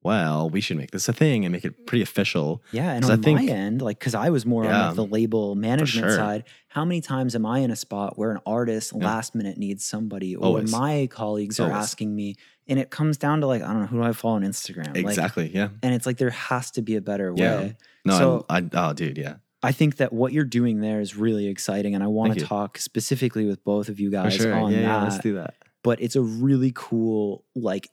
Speaker 2: well, we should make this a thing and make it pretty official.
Speaker 1: Yeah, and
Speaker 2: 'Cause I
Speaker 1: on my end, like because I was more on like, the label management
Speaker 2: sure.
Speaker 1: side. How many times am I in a spot where an artist
Speaker 2: Yeah.
Speaker 1: last minute needs somebody, or
Speaker 2: Always.
Speaker 1: my colleagues are asking me, and it comes down to like I don't know who do I follow on Instagram, Like,
Speaker 2: Exactly. yeah.
Speaker 1: and it's like there has to be a better
Speaker 2: Yeah.
Speaker 1: way.
Speaker 2: No.
Speaker 1: So-
Speaker 2: I, I. Oh, dude. Yeah.
Speaker 1: I think that what you're doing there is really exciting, and I want to talk specifically with both of you guys
Speaker 2: sure.
Speaker 1: on
Speaker 2: yeah.
Speaker 1: that.
Speaker 2: Yeah. Let's do that.
Speaker 1: but it's a really cool like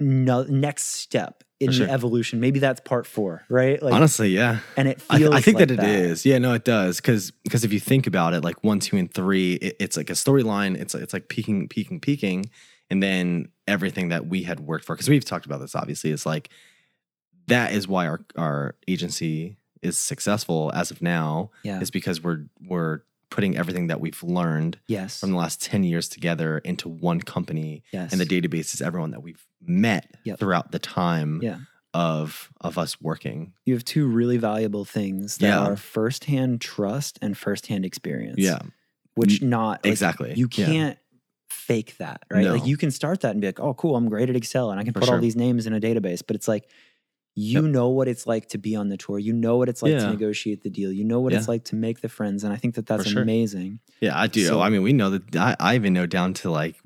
Speaker 1: no, next step in
Speaker 2: sure.
Speaker 1: the evolution. Maybe that's part four, right? Like,
Speaker 2: Honestly, yeah.
Speaker 1: and it
Speaker 2: I,
Speaker 1: feels.
Speaker 2: I think
Speaker 1: like
Speaker 2: that it is. Yeah, no, it does. Because because if you think about it, like one, two, and three, it, it's like a storyline. It's it's like peaking, peaking, peaking, and then everything that we had worked for. Because we've talked about this. Obviously, is like that is why our our agency is successful as of now.
Speaker 1: Yeah.
Speaker 2: Is because we're we're putting everything that we've learned
Speaker 1: Yes.
Speaker 2: from the last 10 years together into one company
Speaker 1: yes.
Speaker 2: and the database is everyone that we've met
Speaker 1: Yep.
Speaker 2: throughout the time
Speaker 1: Yeah.
Speaker 2: of of us working
Speaker 1: You have two really valuable things that
Speaker 2: Yeah.
Speaker 1: are firsthand trust and firsthand experience.
Speaker 2: yeah
Speaker 1: which not like,
Speaker 2: exactly.
Speaker 1: You can't fake that, right?
Speaker 2: No.
Speaker 1: Like you can start that and be like, "Oh, cool, I'm great at Excel and I can
Speaker 2: For
Speaker 1: put all these names in a database." But it's like you
Speaker 2: Yep.
Speaker 1: know what it's like to be on the tour. You know what it's like to negotiate the deal. You know what it's like to make the friends, and I think that that's
Speaker 2: sure.
Speaker 1: amazing.
Speaker 2: Yeah, I do.
Speaker 1: So-
Speaker 2: I mean, we know that. I, I even know down to like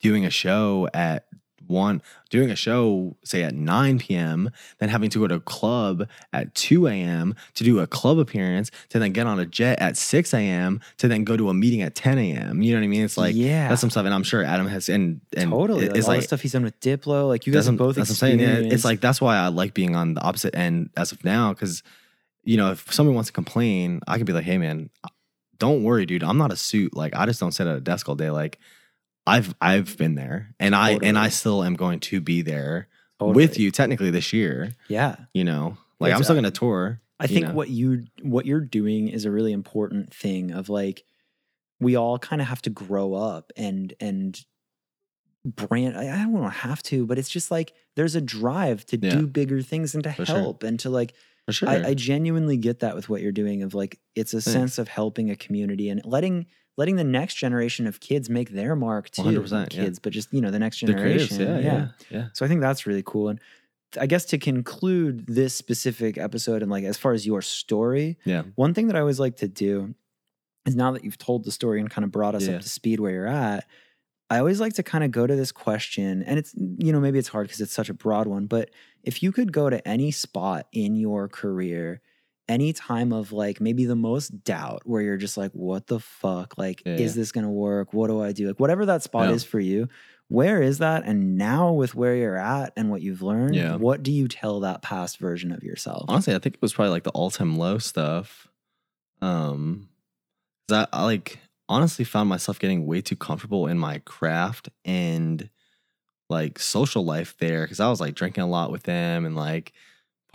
Speaker 2: doing a show at one, doing a show say at nine p.m., then having to go to a club at two a.m. to do a club appearance, to then get on a jet at six a.m. to then go to a meeting at ten a.m. You know what I mean? It's like
Speaker 1: yeah,
Speaker 2: that's some stuff, and I'm sure Adam has and and
Speaker 1: totally.
Speaker 2: it-
Speaker 1: Like,
Speaker 2: it's
Speaker 1: all
Speaker 2: like
Speaker 1: the stuff he's done with Diplo, like you guys have both
Speaker 2: that's what I'm saying. Yeah, it's like that's why I like being on the opposite end as of now because you know if someone wants to complain, I can be like, hey man, don't worry, dude. I'm not a suit. Like I just don't sit at a desk all day. Like I've I've been there, and I and I still am going to be there
Speaker 1: Totally.
Speaker 2: with you technically this year.
Speaker 1: Yeah,
Speaker 2: You know, like
Speaker 1: It's,
Speaker 2: I'm still
Speaker 1: uh,
Speaker 2: gonna tour.
Speaker 1: I think
Speaker 2: know.
Speaker 1: what you what you're doing is a really important thing of like we all kind of have to grow up and and brand I, I don't want to have to, but it's just like there's a drive to
Speaker 2: Yeah.
Speaker 1: do bigger things and to
Speaker 2: For sure.
Speaker 1: help and to like
Speaker 2: for sure.
Speaker 1: I, I genuinely get that with what you're doing of like it's a sense of helping a community and letting letting the next generation of kids make their mark too.
Speaker 2: 100%,
Speaker 1: Not
Speaker 2: yeah.
Speaker 1: kids, but just you know the next
Speaker 2: the
Speaker 1: generation.
Speaker 2: creatives, yeah, yeah, yeah.
Speaker 1: So I think that's really cool. And I guess to conclude this specific episode and like as far as your story,
Speaker 2: Yeah.
Speaker 1: one thing that I always like to do is now that you've told the story and kind of brought us
Speaker 2: Yeah.
Speaker 1: up to speed where you're at, I always like to kind of go to this question, and it's you know maybe it's hard because it's such a broad one, but if you could go to any spot in your career, any time of like maybe the most doubt where you're just like, what the fuck? Like,
Speaker 2: Yeah,
Speaker 1: is
Speaker 2: yeah.
Speaker 1: this gonna work? What do I do? Like, whatever that spot
Speaker 2: Yeah.
Speaker 1: is for you, where is that? And now with where you're at and what you've learned,
Speaker 2: Yeah.
Speaker 1: what do you tell that past version of yourself?
Speaker 2: honestly i think it was probably like the all-time low stuff um I, I like honestly found myself getting way too comfortable in my craft and like social life there because i was like drinking a lot with them and like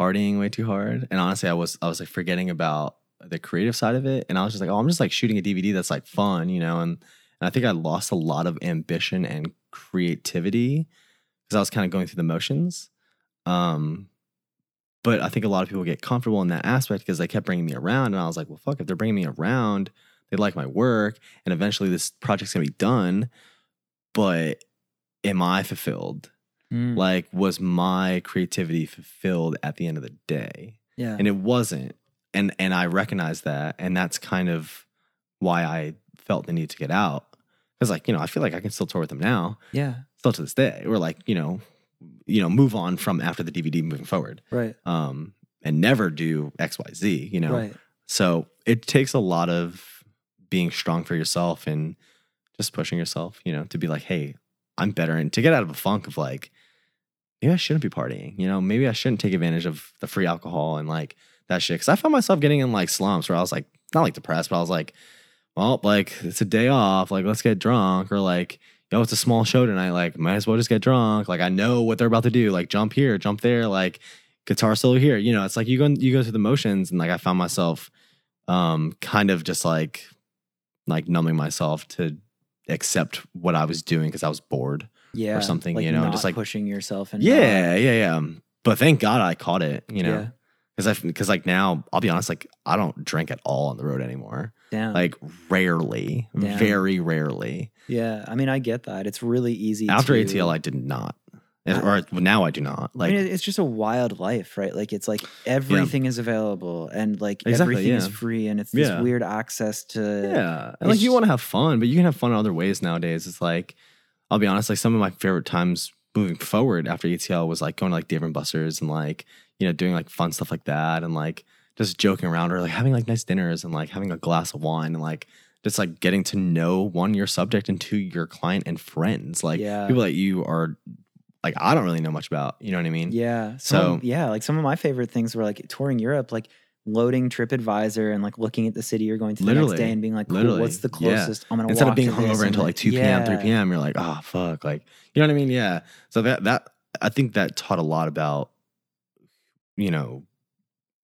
Speaker 2: partying way too hard and honestly i was i was like forgetting about the creative side of it and i was just like oh i'm just like shooting a dvd that's like fun you know and, and i think i lost a lot of ambition and creativity because i was kind of going through the motions um but I think a lot of people get comfortable in that aspect because they kept bringing me around, and I was like, well, fuck, if they're bringing me around, they like my work, and eventually this project's gonna be done. But am I fulfilled?
Speaker 1: Mm,
Speaker 2: Like, was my creativity fulfilled at the end of the day?
Speaker 1: yeah.
Speaker 2: And it wasn't, and and I recognize that, and that's kind of why I felt the need to get out. Because, like, you know, I feel like I can still tour with them now,
Speaker 1: yeah.
Speaker 2: still to this day. We're like, you know, you know, move on from after the DVD moving forward
Speaker 1: Right.
Speaker 2: um, and never do X, Y, Z, you know?
Speaker 1: Right.
Speaker 2: So it takes a lot of being strong for yourself and just pushing yourself, you know, to be like, hey, I'm better. And to get out of a funk of like, maybe I shouldn't be partying, you know, maybe I shouldn't take advantage of the free alcohol and like that shit. Cause I found myself getting in like slumps where I was like, not like depressed, but I was like, well, like it's a day off. Like, let's get drunk. Or like, yo, it's a small show tonight. Like, might as well just get drunk. Like, I know what they're about to do. Like, jump here, jump there. Like, guitar solo here. You know, it's like you go you go through the motions, and like I found myself, um, kind of just like, like numbing myself to accept what I was doing because I was bored.
Speaker 1: Yeah.
Speaker 2: Or something,
Speaker 1: like
Speaker 2: you know,
Speaker 1: not
Speaker 2: just like-
Speaker 1: pushing yourself and
Speaker 2: Yeah, yeah, yeah. But thank God I caught it. You know,
Speaker 1: Yeah.
Speaker 2: because I because like now I'll be honest, like I don't drink at all on the road anymore.
Speaker 1: Damn.
Speaker 2: Like rarely,
Speaker 1: Damn.
Speaker 2: very rarely.
Speaker 1: yeah. I mean, I get that. It's really easy.
Speaker 2: After
Speaker 1: to,
Speaker 2: ATL, I did not,
Speaker 1: I- ah.
Speaker 2: or now I do not.
Speaker 1: I
Speaker 2: Like
Speaker 1: mean, it's just a wild life, right? Like it's like everything is available and like
Speaker 2: Exactly,
Speaker 1: everything is free and it's this
Speaker 2: Yeah.
Speaker 1: weird access to
Speaker 2: Yeah. And like you want to have fun, but you can have fun in other ways nowadays. It's like, I'll be honest, like some of my favorite times moving forward after ATL was like going to like Dave and Buster's and like, you know, doing like fun stuff like that and like just joking around or like having like nice dinners and like having a glass of wine and like just like getting to know one, your subject and two, your client and friends. Like
Speaker 1: Yeah.
Speaker 2: people that you are like, I don't really know much about. You know what I mean?
Speaker 1: Yeah.
Speaker 2: So-
Speaker 1: yeah, like some of my favorite things were like touring Europe, like loading TripAdvisor and like looking at the city you're going to the
Speaker 2: Literally.
Speaker 1: next day and being like, cool,
Speaker 2: Literally.
Speaker 1: what's the
Speaker 2: Yeah.
Speaker 1: closest? I'm gonna
Speaker 2: instead of being hungover until like 2 p.m 3 p.m you're like oh fuck like you know what i mean yeah so that that i think that taught a lot about you know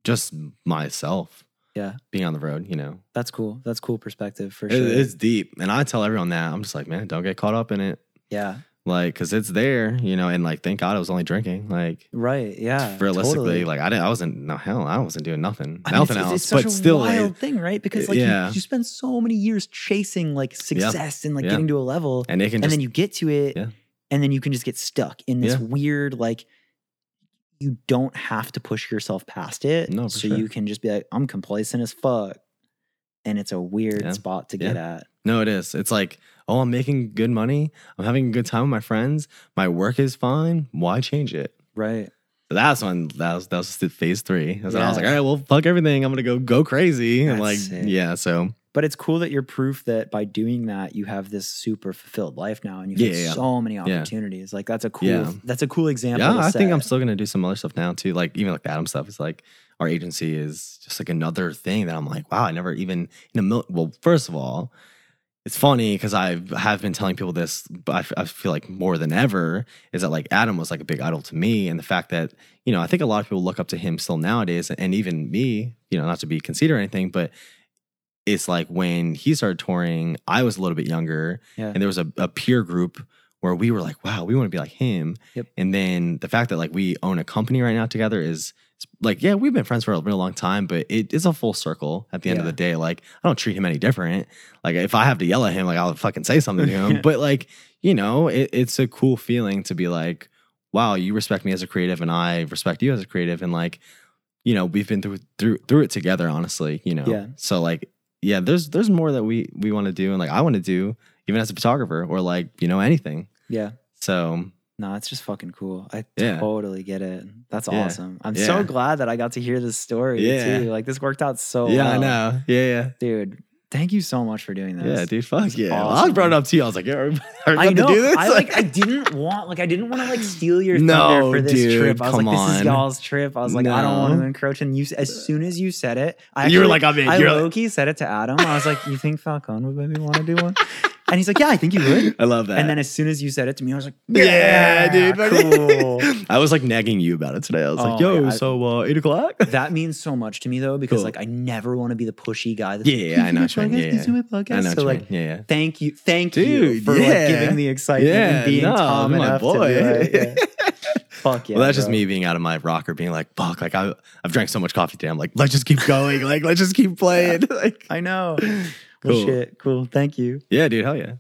Speaker 2: just myself
Speaker 1: Yeah.
Speaker 2: being on the road you know
Speaker 1: That's cool. That's cool perspective for
Speaker 2: It-
Speaker 1: sure.
Speaker 2: it's deep and i tell everyone that i'm just like man don't get caught up in it
Speaker 1: yeah.
Speaker 2: Like because it's there, you know, and like thank God I was only drinking, like
Speaker 1: Right. Yeah.
Speaker 2: realistically,
Speaker 1: totally.
Speaker 2: like I didn't, I wasn't no hell, I wasn't doing nothing,
Speaker 1: I mean,
Speaker 2: nothing
Speaker 1: it's,
Speaker 2: else,
Speaker 1: it's such
Speaker 2: but
Speaker 1: a
Speaker 2: still, like,
Speaker 1: wild thing, right? Because like
Speaker 2: Yeah.
Speaker 1: you, you spend so many years chasing like success and like
Speaker 2: Yeah.
Speaker 1: getting to a level,
Speaker 2: and can
Speaker 1: and
Speaker 2: just
Speaker 1: then you get to it,
Speaker 2: Yeah.
Speaker 1: and then you can just get stuck in this
Speaker 2: Yeah.
Speaker 1: weird like. You don't have to push yourself past it,
Speaker 2: No,
Speaker 1: so
Speaker 2: sure.
Speaker 1: you can just be like, "I'm complacent as fuck," and it's a weird
Speaker 2: Yeah.
Speaker 1: spot to get at.
Speaker 2: No, it is. It's like, oh, I'm making good money. I'm having a good time with my friends. My work is fine. Why change it?
Speaker 1: Right.
Speaker 2: So that's when that was that was the phase three. And when I was like, all right, well, fuck everything. I'm gonna go go crazy. and like,
Speaker 1: sick.
Speaker 2: yeah. So
Speaker 1: But it's cool that you're proof that by doing that you have this super fulfilled life now, and you've
Speaker 2: Yeah, yeah.
Speaker 1: so many opportunities. Like that's a cool.
Speaker 2: Yeah.
Speaker 1: That's a cool example.
Speaker 2: yeah, I think I'm still gonna do some other stuff now too. Like even like the Adam stuff is like our agency is just like another thing that I'm like, wow, I never even in a mil- well, first of all, it's funny because I have been telling people this, but I, f- I feel like more than ever is that like Adam was like a big idol to me, and the fact that you know I think a lot of people look up to him still nowadays, and even me, you know, not to be conceited or anything, but it's like when he started touring, I was a little bit younger,
Speaker 1: Yeah.
Speaker 2: and there was a, a peer group where we were like, wow, we want to be like him.
Speaker 1: Yep.
Speaker 2: And then the fact that like we own a company right now together is like, yeah, we've been friends for a real long time, but it is a full circle at the end of the day. Like, I don't treat him any different. Like, if I have to yell at him, like, I'll fucking say something to him. but like, you know, it, it's a cool feeling to be like, wow, you respect me as a creative and I respect you as a creative. And like, you know, we've been through through through it together, honestly, you know.
Speaker 1: Yeah.
Speaker 2: So like, yeah, there's there's more that we we want to do and like I want to do even as a photographer or like, you know, anything.
Speaker 1: Yeah.
Speaker 2: So
Speaker 1: No, it's just fucking cool. I
Speaker 2: Yeah.
Speaker 1: totally get it. That's
Speaker 2: Yeah.
Speaker 1: awesome. I'm
Speaker 2: Yeah.
Speaker 1: so glad that I got to hear this story
Speaker 2: Yeah.
Speaker 1: too. Like this worked out so
Speaker 2: yeah,
Speaker 1: well.
Speaker 2: I know. Yeah, yeah.
Speaker 1: Dude, thank you so much for doing this.
Speaker 2: Yeah, dude. Fuck yeah. Well, I
Speaker 1: awesome.
Speaker 2: brought it up to you. I was like, yeah, are
Speaker 1: I know.
Speaker 2: to do this?
Speaker 1: I like. I didn't want. Like, I didn't want to like steal your
Speaker 2: No,
Speaker 1: thunder for this
Speaker 2: dude,
Speaker 1: trip. I was like, "This is y'all's trip." I was like, "I don't want to encroach." And you, as soon as you said it, I
Speaker 2: You were like, I'm in.
Speaker 1: I
Speaker 2: You're
Speaker 1: low key said it to Adam. I was like, "You think Falcon would maybe want to do one?" And he's like, "Yeah, I think you would."
Speaker 2: I love that.
Speaker 1: And then as soon as you said it to me, I was like,
Speaker 2: yeah,
Speaker 1: "Yeah,
Speaker 2: dude.
Speaker 1: cool."
Speaker 2: I was like nagging you about it today. I was like,
Speaker 1: Oh,
Speaker 2: yo,
Speaker 1: yeah, I-
Speaker 2: so uh, eight o'clock?
Speaker 1: that means so much to me though, because
Speaker 2: Cool.
Speaker 1: like I never want to be the pushy guy. That's
Speaker 2: Yeah,
Speaker 1: like,
Speaker 2: yeah, I know
Speaker 1: "Can
Speaker 2: what you
Speaker 1: you
Speaker 2: mean.
Speaker 1: do podcast?
Speaker 2: Yeah,
Speaker 1: Can you do my podcast?
Speaker 2: I know. what
Speaker 1: So
Speaker 2: you
Speaker 1: like,
Speaker 2: mean. yeah, yeah.
Speaker 1: thank you, thank you
Speaker 2: Dude,
Speaker 1: for like
Speaker 2: yeah.
Speaker 1: giving the excitement
Speaker 2: Yeah,
Speaker 1: and being
Speaker 2: no,
Speaker 1: calm
Speaker 2: my
Speaker 1: enough to
Speaker 2: boy.
Speaker 1: do it. Yeah. Fuck yeah.
Speaker 2: well, that's just
Speaker 1: bro.
Speaker 2: me being out of my rocker, being like, "Fuck!" Like I, I've drank so much coffee today. I'm like, let's just keep going. like, let's just keep playing. like,
Speaker 1: I know.
Speaker 2: Cool.
Speaker 1: shit. Cool. Thank you.
Speaker 2: yeah, dude, hell yeah.